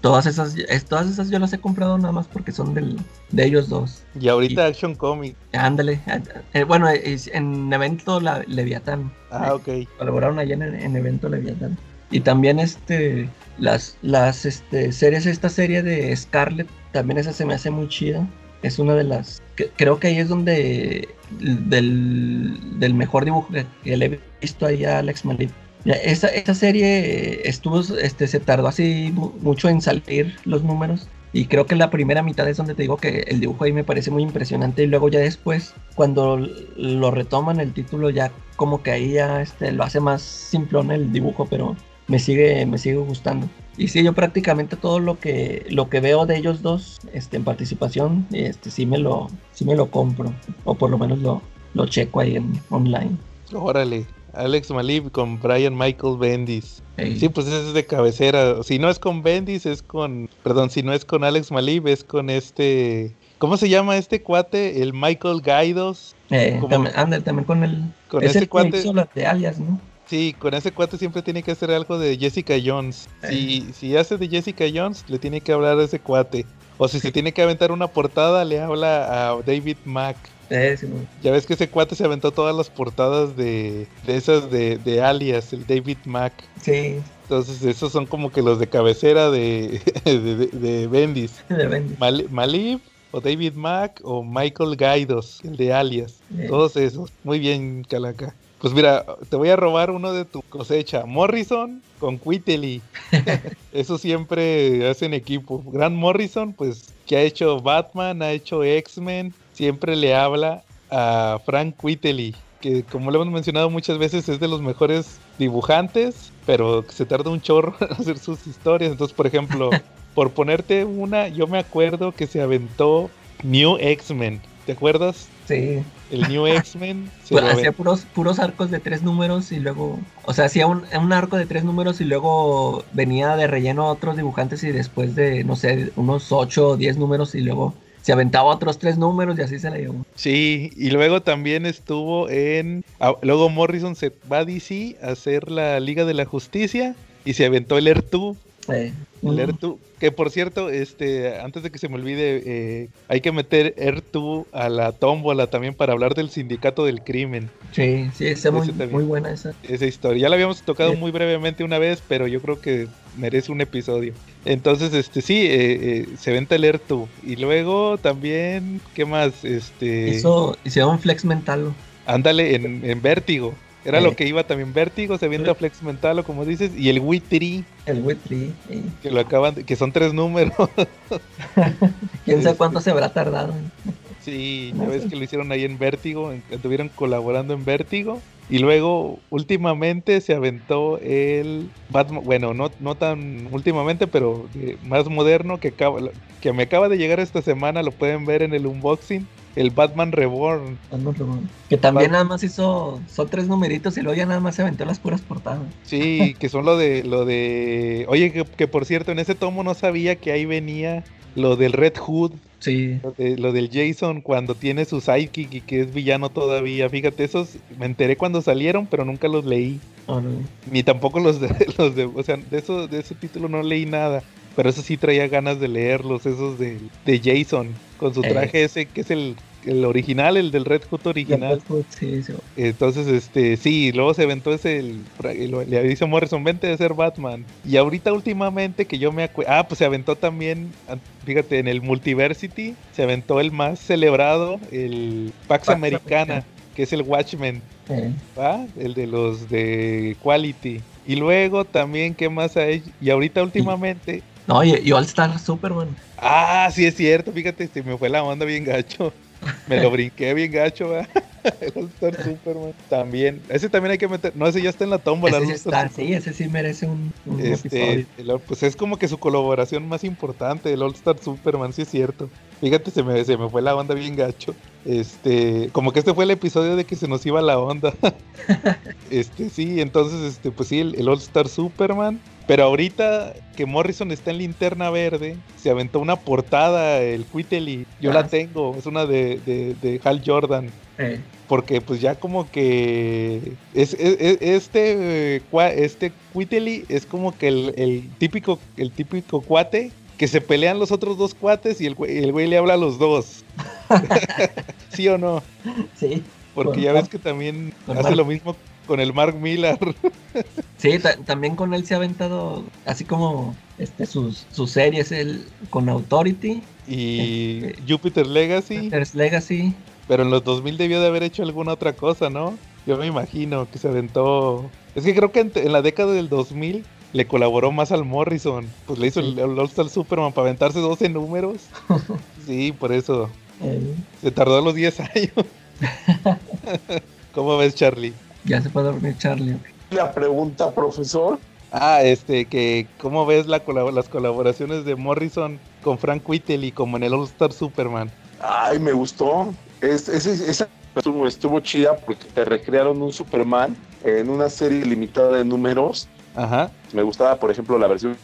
Todas esas, es- todas esas yo las he comprado nada más porque son del, de ellos dos. Y ahorita Action Comic. Ándale. ah, eh, bueno, es- en evento la, Leviatán. Ah, ok. Colaboraron allá en, en evento Leviatán. Y también este las, las este, series, esta serie de Scarlet, también esa se me hace muy chida. Es una de las. creo que ahí es donde. Del, del mejor dibujo que, que le he visto ahí a Alex Malib. Ya, Esa, esa serie estuvo, este, se tardó así mu- mucho en salir los números. Y creo que la primera mitad es donde te digo que el dibujo ahí me parece muy impresionante. Y luego ya después, cuando lo retoman el título, ya como que ahí ya este, lo hace más simplón el dibujo, pero me sigue, me sigue gustando. Y sí, yo prácticamente todo lo que, lo que veo de ellos dos este, en participación, este, sí, me lo, sí me lo compro. O por lo menos lo, lo checo ahí en online. Órale. Alex Malib con Brian Michael Bendis. Sí, pues ese es de cabecera. Si no es con Bendis, es con. Perdón, si no es con Alex Malib, es con este. ¿Cómo se llama este cuate? El Michael Gaidos. Eh, también, anda, también con el... Con es ese el cuate. de alias, ¿no? Sí, con ese cuate siempre tiene que hacer algo de Jessica Jones. Si, si hace de Jessica Jones, le tiene que hablar a ese cuate. O si se tiene que aventar una portada, le habla a David Mack. Eh, sí. Ya ves que ese cuate se aventó todas las portadas de, de esas de, de Alias, el David Mack. sí, Entonces, esos son como que los de cabecera de, de, Bendis. de Bendy. Mal- Malib, o David Mack, o Michael Gaidos, el de Alias. Eh, Todos esos. Muy bien, Calaca. Pues mira, te voy a robar uno de tu cosecha. Morrison con Quitely. Eso siempre hacen equipo. Grant Morrison, pues, que ha hecho Batman, ha hecho X-Men, siempre le habla a Frank Quitely, que como lo hemos mencionado muchas veces es de los mejores dibujantes, pero se tarda un chorro en hacer sus historias. Entonces, por ejemplo, por ponerte una, yo me acuerdo que se aventó New X-Men. ¿Te acuerdas? Sí. El New X-Men. Pues hacía puros, puros arcos de tres números y luego, o sea, hacía un, un arco de tres números y luego venía de relleno a otros dibujantes y después de, no sé, unos ocho o diez números y luego se aventaba otros tres números y así se la llevó. Sí, y luego también estuvo en. luego Morrison se va a DC a hacer la Liga de la Justicia y se aventó el Air 2. El 2, que por cierto, este, antes de que se me olvide, eh, hay que meter 2 a la tómbola también para hablar del sindicato del crimen. sí, sí, está muy, muy buena esa. Esa historia. Ya la habíamos tocado Sí. muy brevemente una vez, pero yo creo que merece un episodio. Entonces, este, sí, eh, eh, se venta el 2. Y luego también, ¿qué más? Este. Hizo, hicieron flex mental. Ándale en, en Vértigo. Era Eh. lo que iba también Vértigo, se avienta Flex Mental, o como dices, y el Witri, El Witri. eh. que lo acaban de- que son tres números. Quién sabe Este. cuánto se habrá tardado. sí, ya ves que lo hicieron ahí en Vértigo, en- estuvieron colaborando en Vértigo. Y luego, últimamente se aventó el Batman, bueno, no, no tan últimamente, pero de- más moderno, que, acaba, que me acaba de llegar esta semana, lo pueden ver en el unboxing, el Batman Reborn. Batman Reborn. Que también Bat- nada más hizo, son tres numeritos y luego ya nada más se aventó las puras portadas. Sí, que son lo de, lo de, oye, que, que por cierto, en ese tomo no sabía que ahí venía lo del Red Hood, Sí, lo, de- lo del Jason cuando tiene su sidekick y que es villano todavía. Fíjate, esos me enteré cuando salieron, pero nunca los leí. órale. Ni tampoco los de, los de, o sea, de eso, de ese título no leí nada. Pero eso sí traía ganas de leerlos, esos de, de Jason, con su Eh. traje ese que es el, el original, el del Red Hood original. Sí, sí. Entonces, este, sí, luego se aventó ese, el, el- le dice Morrison, vente de ser Batman. Y ahorita últimamente que yo me acuerdo, ah, pues se aventó también, fíjate, en el Multiversity, se aventó el más celebrado, el Pax, Pax Americana, Americana. que es el Watchmen, Eh, ¿va? El de los de Quality. Y luego también, ¿qué más hay? Y ahorita últimamente, No, y, y All Star Superman. ah, sí es cierto, fíjate, se me fue la onda bien gacho. Me lo brinqué bien gacho, ¿va? El All-Star Superman. También. Ese también hay que meter. No, ese ya está en la tómbola. Ese está, sí, ese sí merece un, un Este, el- pues es como que su colaboración más importante, el All Star Superman, sí es cierto. Fíjate, se me, se me fue la onda bien gacho. Este, como que este fue el episodio de que se nos iba la onda. este, sí, entonces, este, pues sí, el, el All Star Superman. Pero ahorita que Morrison está en linterna verde, se aventó una portada, el Quitely. Yo la Ah, tengo, es una de, de, de Hal Jordan. Eh, Porque pues ya como que es, es- es- este eh, este Quitely es como que el, el típico el típico cuate que se pelean los otros dos cuates y el el güey le habla a los dos. ¿Sí o no? sí, Porque ya ves que también hace lo mismo con el Mark Millar. sí, ta- también con él se ha aventado así como este sus, sus series él, con Authority, y Este- Jupiter Legacy, There's Legacy. pero en los 2000 debió de haber hecho alguna otra cosa, ¿no? Yo me imagino que se aventó. Es que creo que en, en la década del 2000 le colaboró más al Morrison. Pues le hizo el, el All-Star Superman para aventarse 12 números. Sí, por eso. eh, Se tardó los 10 años. ¿Cómo ves, Charlie? Ya se puede dormir Charlie. La pregunta, profesor. Ah, este, que ¿cómo ves la colab- las colaboraciones de Morrison con Frank Whiteley como en el All-Star Superman? Ay, me gustó. Es, es- es- esa estuvo, estuvo chida porque te recrearon un Superman en una serie limitada de números. Ajá. Me gustaba, por ejemplo, la versión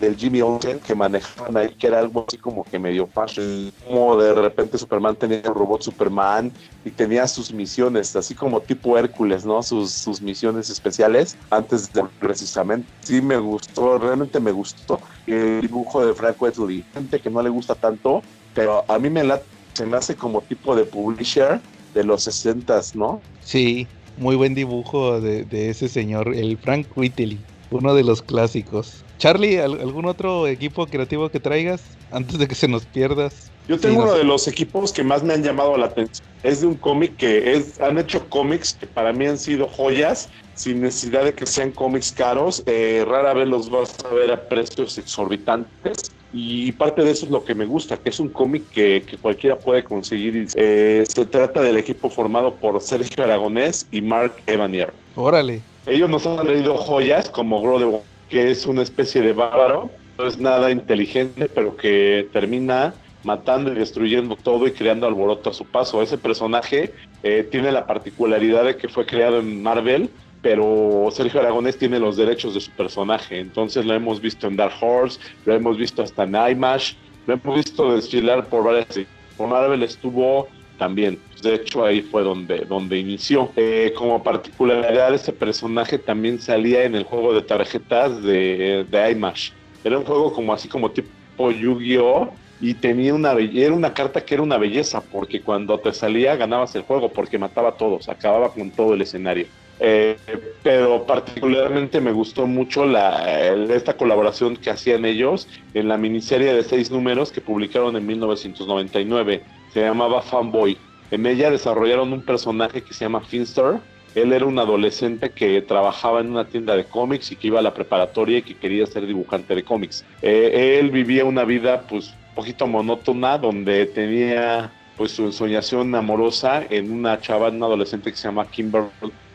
del Jimmy Olsen que manejaban ahí, que era algo así como que medio fashion. Como de repente Superman tenía un robot Superman y tenía sus misiones, así como tipo Hércules, ¿no? Sus, sus misiones especiales antes de precisamente. Sí, me gustó, realmente me gustó el dibujo de Frank Wesley. Gente que no le gusta tanto, pero a mí me la, se me hace como tipo de publisher de los 60 ¿no? Sí, muy buen dibujo de, de ese señor, el Frank Whiteley, uno de los clásicos. Charlie, ¿al- ¿algún otro equipo creativo que traigas antes de que se nos pierdas? Yo Sí, tengo no uno sé. de los equipos que más me han llamado la atención. Es de un cómic que es, han hecho cómics que para mí han sido joyas, sin necesidad de que sean cómics caros. Eh, rara vez los vas a ver a precios exorbitantes. Y parte de eso es lo que me gusta, que es un cómic que, que cualquiera puede conseguir. Eh, se trata del equipo formado por Sergio Aragonés y Mark Evanier. Órale. Ellos nos han traído joyas como Grodebo, que es una especie de bárbaro, no es nada inteligente, pero que termina matando y destruyendo todo y creando alboroto a su paso. Ese personaje eh, tiene la particularidad de que fue creado en Marvel, pero Sergio Aragonés tiene los derechos de su personaje. Entonces lo hemos visto en Dark Horse, lo hemos visto hasta en IMAX, lo hemos visto desfilar por varias... Por Marvel estuvo también. De hecho, ahí fue donde, donde inició. Eh, como particularidad, ese personaje también salía en el juego de tarjetas de, de. Era un juego como así como tipo Yu-Gi-Oh! Y tenía una era una carta que era una belleza, porque cuando te salía ganabas el juego, porque mataba a todos, acababa con todo el escenario. Eh, pero particularmente me gustó mucho la, esta colaboración que hacían ellos en la miniserie de seis números que publicaron en 1999. Se llamaba Fanboy. En ella desarrollaron un personaje que se llama Finster. Él era un adolescente que trabajaba en una tienda de cómics y que iba a la preparatoria y que quería ser dibujante de cómics. Eh, él vivía una vida pues un poquito monótona donde tenía pues su ensoñación amorosa en una chava, una adolescente que se llama Kimberly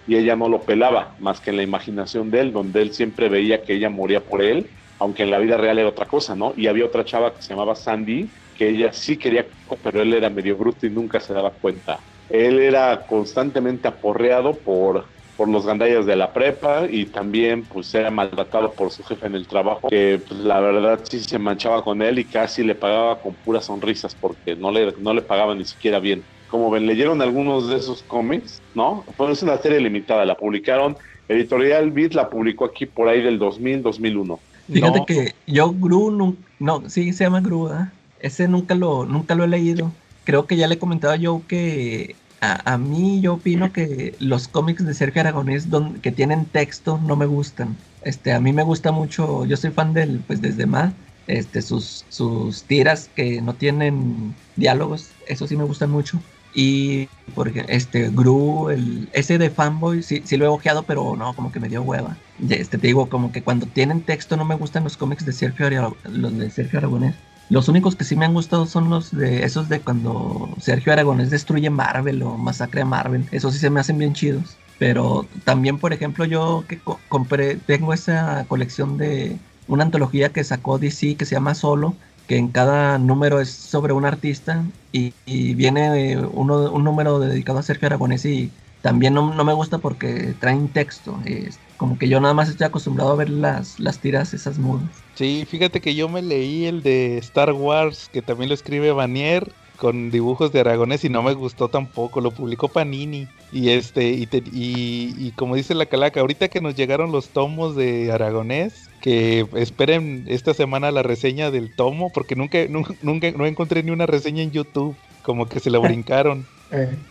y ella no lo pelaba más que en la imaginación de él, donde él siempre veía que ella moría por él, aunque en la vida real era otra cosa, ¿no? Y había otra chava que se llamaba Sandy, que ella sí quería, pero él era medio bruto y nunca se daba cuenta. Él era constantemente aporreado por, por los gandallas de la prepa y también pues era maltratado por su jefe en el trabajo, que pues, la verdad sí se manchaba con él y casi le pagaba con puras sonrisas porque no le, no le pagaba ni siquiera bien. Como ven, leyeron algunos de esos cómics, ¿no? Fue es una serie limitada, la publicaron, Editorial Beat la publicó aquí por ahí del 2000, 2001. Fíjate No. que yo Gru, nun- no, sí se llama Gru, ¿ah? Ese nunca lo, nunca lo he leído. Creo que ya le comentaba yo que a, mí yo opino que los cómics de Sergio Aragonés que tienen texto no me gustan. Este, a mí me gusta mucho, yo soy fan del, pues desde más, este, sus, sus tiras que no tienen diálogos, eso sí me gustan mucho. Y, por ejemplo, este, Gru, el, ese de Fanboy, sí, sí lo he ojeado, pero no, como que me dio hueva. Este, te digo, como que cuando tienen texto no me gustan los cómics de Sergio, los de Sergio Aragonés. Los únicos que sí me han gustado son los de esos de cuando Sergio Aragonés destruye Marvel o masacre a Marvel. Esos sí se me hacen bien chidos. Pero también, por ejemplo, yo que co- compré, tengo esa colección de una antología que sacó DC que se llama Solo, que en cada número es sobre un artista y, viene uno, un número dedicado a Sergio Aragonés y también no, no me gusta porque traen texto. es como que yo nada más estoy acostumbrado a ver las, las tiras esas mudas. Sí, fíjate que yo me leí el de Star Wars, que también lo escribe Vanier, con dibujos de Aragonés y no me gustó tampoco, lo publicó Panini. Y este, y, te- y- y como dice la calaca, ahorita que nos llegaron los tomos de Aragonés, que esperen esta semana la reseña del tomo, porque nunca, nunca, nunca no encontré ni una reseña en YouTube, como que se la brincaron,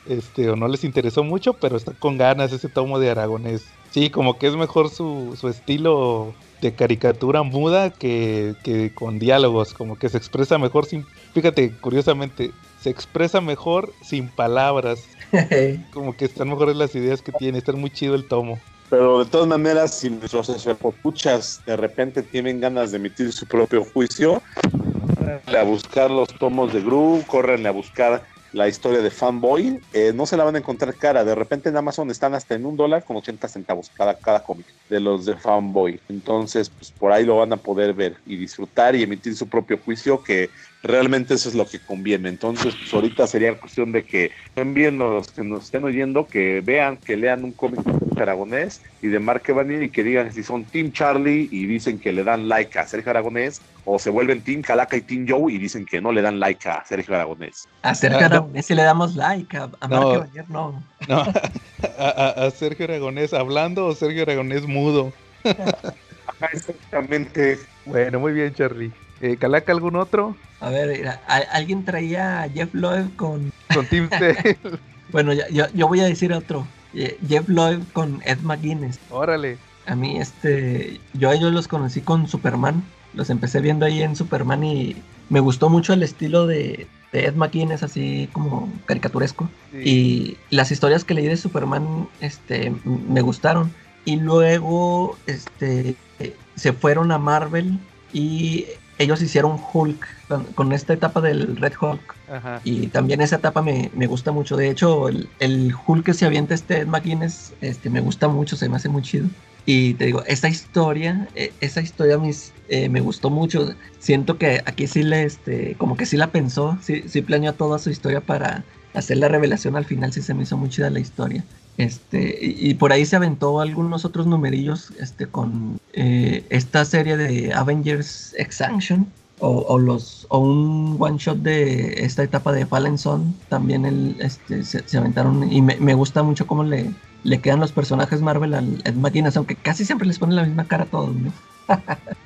este, o no les interesó mucho, pero está con ganas ese tomo de Aragonés. Sí, como que es mejor su, su estilo de caricatura muda que, que con diálogos, como que se expresa mejor sin, fíjate, curiosamente, se expresa mejor sin palabras, como que están mejores las ideas que tiene, está muy chido el tomo. Pero de todas maneras, si nuestros escuchas de repente tienen ganas de emitir su propio juicio, a buscar los tomos de Gru, córrenle a buscar la historia de Fanboy, eh, no se la van a encontrar cara. De repente en Amazon están hasta en un dólar con 80 centavos cada, cada cómic de los de Fanboy. Entonces, pues por ahí lo van a poder ver y disfrutar y emitir su propio juicio, que realmente eso es lo que conviene. Entonces, pues ahorita sería cuestión de que viendo los que nos estén oyendo, que vean, que lean un cómic de Aragonés y de Mark Evanier y que digan si son Team Charlie y dicen que le dan like a Sergio Aragonés o se vuelven Team Calaca y Team Joe y dicen que no le dan like a Sergio Aragonés. Acerca Ah, no. de si le damos like, a, a No. Marque Bañer no. No, a, a- a Sergio Aragonés hablando o Sergio Aragonés mudo. Ajá, exactamente. Bueno, muy bien, Charlie. Eh, ¿Calaca algún otro? A ver, mira, alguien traía a Jeff Loeb con. Con C. Bueno, yo, yo voy a decir otro. Eh, Jeff Loeb con Ed McGuinness. Órale. A mí, este. Yo a ellos los conocí con Superman. Los empecé viendo ahí en Superman y me gustó mucho el estilo de, de Ed McGuinness, así como caricaturesco. Sí. Y las historias que leí de Superman este, me gustaron. Y luego este, se fueron a Marvel y ellos hicieron Hulk con, con esta etapa del Red Hulk. Ajá. Y también esa etapa me, me gusta mucho. De hecho, el, el Hulk que se avienta este Ed McGuinness este, me gusta mucho, se me hace muy chido. Y te digo, esa historia, eh, esa historia mis, eh, me gustó mucho. Siento que aquí sí le, este, como que sí la pensó, sí, sí planeó toda su historia para hacer la revelación al final, sí se me hizo muy chida la historia. Este, y, y por ahí se aventó algunos otros numerillos este, con eh, esta serie de Avengers Extinction o, o los, o un one shot de esta etapa de Fallen Son. También el, este, se, se aventaron y me, me gusta mucho cómo le, le quedan los personajes Marvel al Ed McGuinness, aunque casi siempre les ponen la misma cara a todos, ¿no?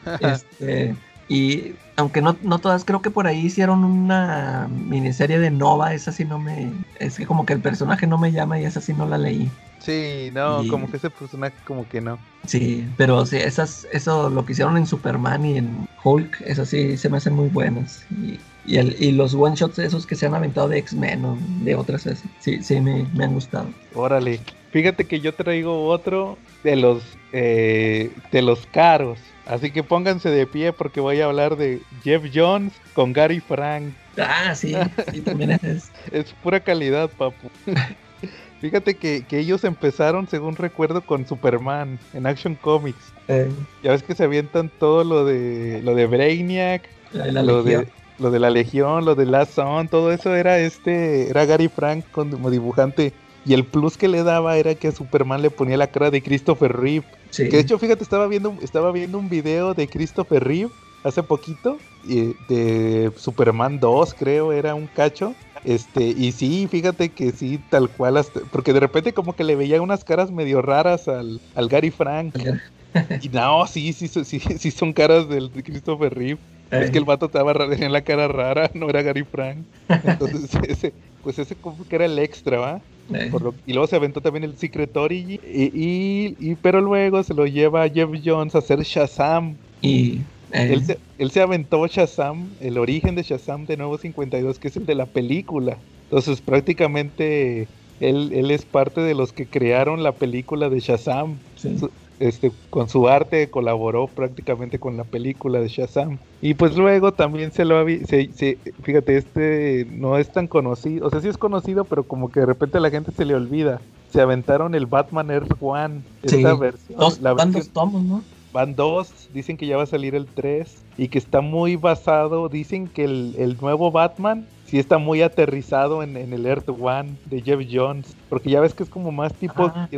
Este, y aunque no, no todas, creo que por ahí hicieron una miniserie de Nova, esa sí no me... Es que como que el personaje no me llama y esa sí no la leí. Sí, no, Y- como que ese personaje como que no. Sí, pero sí, esas, eso lo que hicieron en Superman y en Hulk, esas sí se me hacen muy buenas. Y, y, el, y los one shots esos que se han aventado de X-Men o de otras veces, sí, sí me, me han gustado. Órale. Fíjate que yo traigo otro de los eh, de los caros. Así que pónganse de pie porque voy a hablar de Jeff Jones con Gary Frank. Ah, sí, sí, también es. Es pura calidad, papu. Fíjate que, que ellos empezaron, según recuerdo, con Superman en Action Comics. eh, Ya ves que se avientan todo lo de lo de Brainiac, la, la lo Legión. de lo de la Legión, lo de Last Son, todo eso era este, era Gary Frank como dibujante. Y el plus que le daba era que a Superman le ponía la cara de Christopher Reeve. Sí. Que de hecho, fíjate, estaba viendo, estaba viendo un video de Christopher Reeve hace poquito, de Superman 2, creo, era un cacho. Este, y sí, fíjate que sí, tal cual, hasta- porque de repente como que le veía unas caras medio raras al, al Gary Frank. Y no, sí, sí, sí, sí, son caras del de Christopher Reeve. Es que el vato estaba tenía la cara rara, no era Gary Frank. Entonces, ese, pues ese como que era el extra, ¿va? Eh, Por lo- y luego se aventó también el Secret Origin. Y, y- y- pero luego se lo lleva a Jeff Jones a hacer Shazam. y eh, Él, se, él se aventó Shazam, el origen de Shazam de Nuevo 52, que es el de la película. Entonces prácticamente él, él es parte de los que crearon la película de Shazam. sí. Este, con su arte colaboró prácticamente con la película de Shazam. Y pues luego también se lo había, se- se- fíjate, este no es tan conocido, o sea, sí es conocido, pero como que de repente a la gente se le olvida. Se aventaron el Batman Earth One, Sí. esta versión, Dos, la van versión- dos tomos, ¿no? Van dos, dicen que ya va a salir el 3 y que está muy basado, dicen que el, el nuevo Batman sí está muy aterrizado en, en el Earth One de Jeff Jones. Porque ya ves que es como más tipo Ah.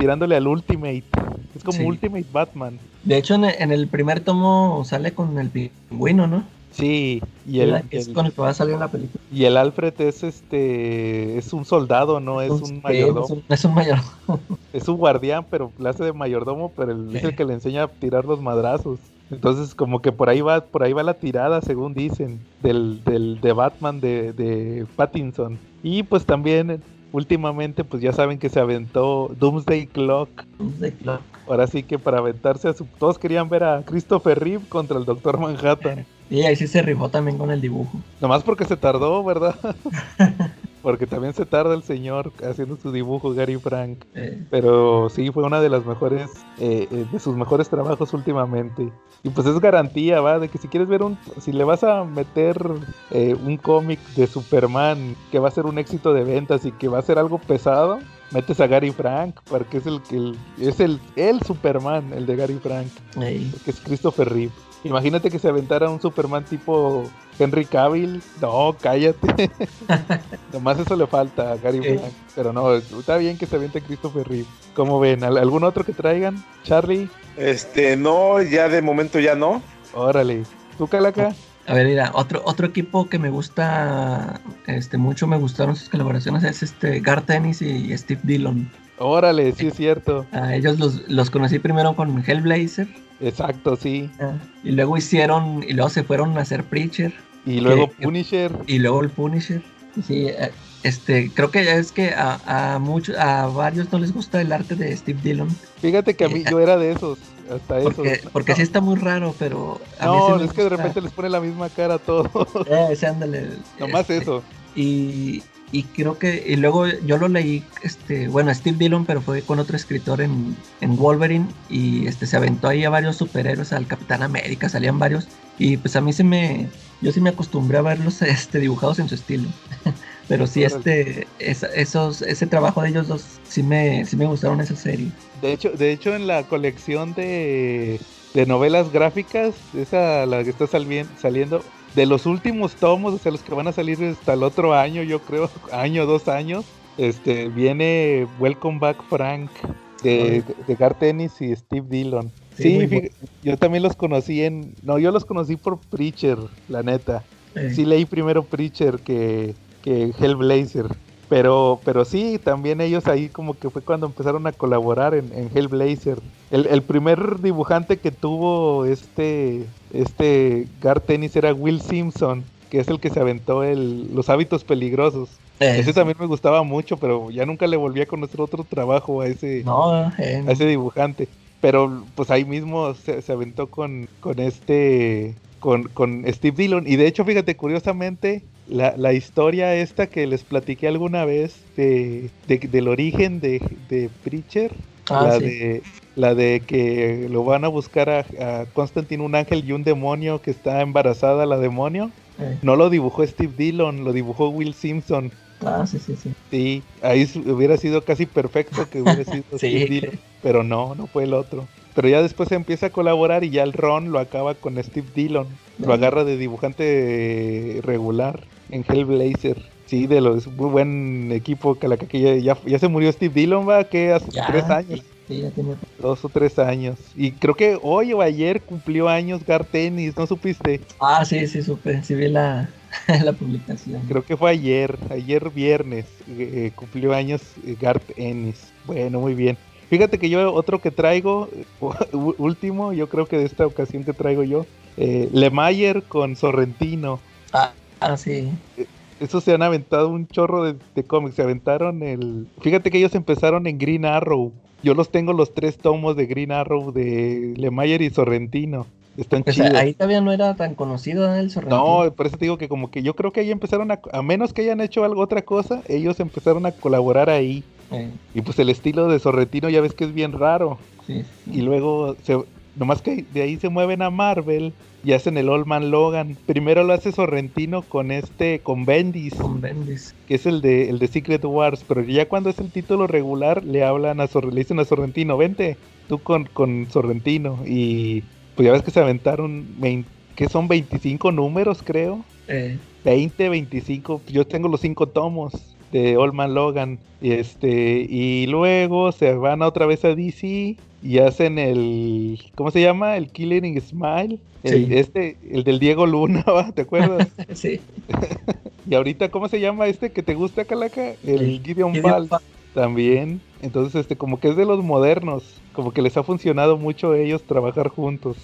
Tirándole al Ultimate. Es como Sí. Ultimate Batman. De hecho, en el, en el primer tomo sale con el pingüino, ¿no? Sí, y el, La- es el- con el que va a salir en la película. y el Alfred es este es un soldado, no es un mayordomo. Es un, es un mayordomo. Es un guardián, pero le hace de mayordomo, pero el- es el que le enseña a tirar los madrazos. Entonces, como que por ahí va, por ahí va la tirada, según dicen, del, del de Batman de, de Pattinson. Y pues también, últimamente, pues ya saben que se aventó Doomsday Clock. Ahora sí que para aventarse a su... Todos querían ver a Christopher Reeve contra el Doctor Manhattan. Y ahí sí se rifó también con el dibujo. Nomás porque se tardó, ¿verdad? porque también se tarda el señor haciendo su dibujo, Gary Frank. Eh, Pero sí, fue una de las mejores, eh, eh, de sus mejores trabajos últimamente. Y pues es garantía, ¿va? De que si quieres ver un, si le vas a meter eh, un cómic de Superman que va a ser un éxito de ventas y que va a ser algo pesado, metes a Gary Frank, porque es el que es el, el Superman, el de Gary Frank, que es Christopher Reeve. Imagínate que se aventara un Superman tipo Henry Cavill. No, cállate. Nomás eso le falta a Gary. Frank. Pero no, está bien que se aviente Christopher Reeve. ¿Cómo ven? ¿Al- ¿Algún otro que traigan? Charlie, Este, no, ya de momento ya no. órale. ¿Tú, Calaca? A ver, mira, otro, otro equipo que me gusta este, mucho, me gustaron sus colaboraciones, es este Garth Ennis y Steve Dillon. Órale, sí es cierto. A ellos los, los conocí primero con Hellblazer, Exacto, sí. y luego hicieron, y luego se fueron a hacer Preacher, Y luego Que- Punisher. y luego el Punisher. Sí, eh, este, creo que es que a, a muchos, a varios no les gusta el arte de Steve Dillon, Fíjate que a mí yo era de esos. Hasta esos. porque, porque sí está muy raro, pero a mí No, sí me es que de repente les pone la misma cara a todos. Eh, ese, ándale, Nomás este, eso. Y, y creo que, y luego yo lo leí, este, bueno, Steve Dillon, pero fue con otro escritor en, en Wolverine, y este se aventó ahí a varios superhéroes, al Capitán América, salían varios, y pues a mí se me, yo sí me acostumbré a verlos este, dibujados en su estilo. pero sí, este, esos, ese trabajo de ellos dos, sí me, sí me gustaron esa serie. De hecho, de hecho en la colección de, de novelas gráficas, esa la que está saliendo, de los últimos tomos, o sea, los que van a salir hasta el otro año, yo creo, año, dos años, este, viene Welcome Back Frank de, de Garth Ennis y Steve Dillon. Sí, yo también los conocí en, no, yo los conocí por Preacher, la neta. Eh, Sí leí primero Preacher que, que Hellblazer. Pero, pero sí, también ellos ahí como que fue cuando empezaron a colaborar en, en Hellblazer. El, el primer dibujante que tuvo este, este Garth Ennis era Will Simpson, que es el que se aventó el, los hábitos peligrosos. eh, Ese también me gustaba mucho, pero ya nunca le volví a conocer otro trabajo a ese, no, eh, a ese dibujante. Pero pues ahí mismo se, se aventó con, con este, con, con Steve Dillon. Y de hecho, fíjate, curiosamente, la, la historia esta que les platiqué alguna vez de, de- del origen de, de Preacher, Ah, la, sí. de, la de que lo van a buscar a, a Constantine, un ángel y un demonio que está embarazada la demonio. eh, No lo dibujó Steve Dillon, lo dibujó Will Simpson. ah, sí, sí, sí. Sí, ahí hubiera sido casi perfecto que hubiera sido Sí, Steve Dillon, pero no, no fue el otro. Pero ya después se empieza a colaborar y ya el Ron lo acaba con Steve Dillon. Lo Ujú. agarra de dibujante eh, regular en Hellblazer. Sí, de los muy buen equipo que la que ya, ya, se murió Steve Dillon, va, que hace Ya, tres años, Sí, ya tenía dos o tres años. Y creo que hoy o ayer cumplió años Gar Tennis, ¿no supiste? Ah, sí, sí, supe, sí vi la, la publicación. Creo que fue ayer, ayer viernes, eh, cumplió años eh, Garth Ennis. Bueno, muy bien. Fíjate que yo otro que traigo, eh, último, yo creo que de esta ocasión que traigo yo, eh, Lemayer con Sorrentino. Ah, ah, sí. Esos se han aventado un chorro de, de cómics, se aventaron el... Fíjate que ellos empezaron en Green Arrow. Yo los tengo los tres tomos de Green Arrow de Lemayer y Sorrentino. Están sea, chidos. ahí todavía no era tan conocido ¿eh, el Sorrentino. No, por eso te digo que como que yo creo que ahí empezaron a, a menos que hayan hecho algo otra cosa, ellos empezaron a colaborar ahí. Eh, Y pues el estilo de Sorrentino ya ves que es bien raro. sí, sí. Y luego, se, nomás que de ahí se mueven a Marvel y hacen el Old Man Logan. Primero lo hace Sorrentino con este, con Bendis, Con Bendis. que es el de, el de Secret Wars. Pero ya cuando es el título regular, le hablan a Sor- le dicen a Sorrentino, vente, tú con, con Sorrentino. Y pues ya ves que se aventaron, que son 25 números, creo. Eh, 20, 25, yo tengo los cinco tomos de Old Man Logan. Y este, y luego se van otra vez a DC y hacen el ¿cómo se llama? el Killing Smile. El, Sí. este, el del Diego Luna. ¿te acuerdas? Sí. y ahorita, ¿cómo se llama este que te gusta, Calaca? El El Gideon Gideon Fall. también. Entonces, este, como que es de los modernos, como que les ha funcionado mucho a ellos trabajar juntos.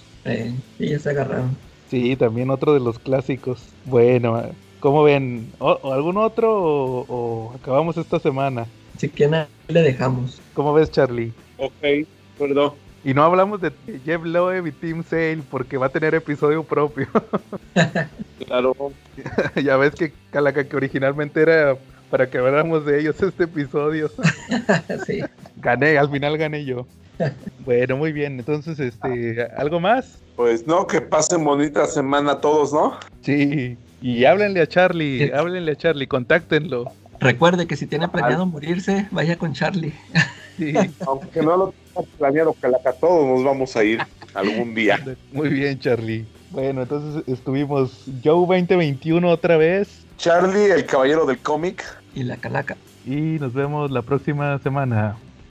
Y ya se agarraron. Sí, también otro de los clásicos. Bueno, ¿cómo ven? ¿O, o algún otro o, o acabamos esta semana? Si quieren, ahí le dejamos. ¿Cómo ves, Charlie? Ok, perdón. Y no hablamos de Jeff Loeb y Tim Sale porque va a tener episodio propio. Claro. ya ves que Calaca que originalmente era para que habláramos de ellos este episodio. sí. Gané, al final gané yo. Bueno, muy bien. Entonces, este, ¿algo más? Pues no, que pasen bonita semana todos, ¿no? Sí. Y háblenle a Charlie, Sí. háblenle a Charlie, contáctenlo. Recuerde que si tiene planeado morirse, vaya con Charlie. Sí. Aunque no lo tengas planeado, Calaca, todos nos vamos a ir algún día. Muy bien, Charlie. Bueno, entonces estuvimos Joe 2021 otra vez Charlie, el caballero del cómic. Y la calaca. y nos vemos la próxima semana.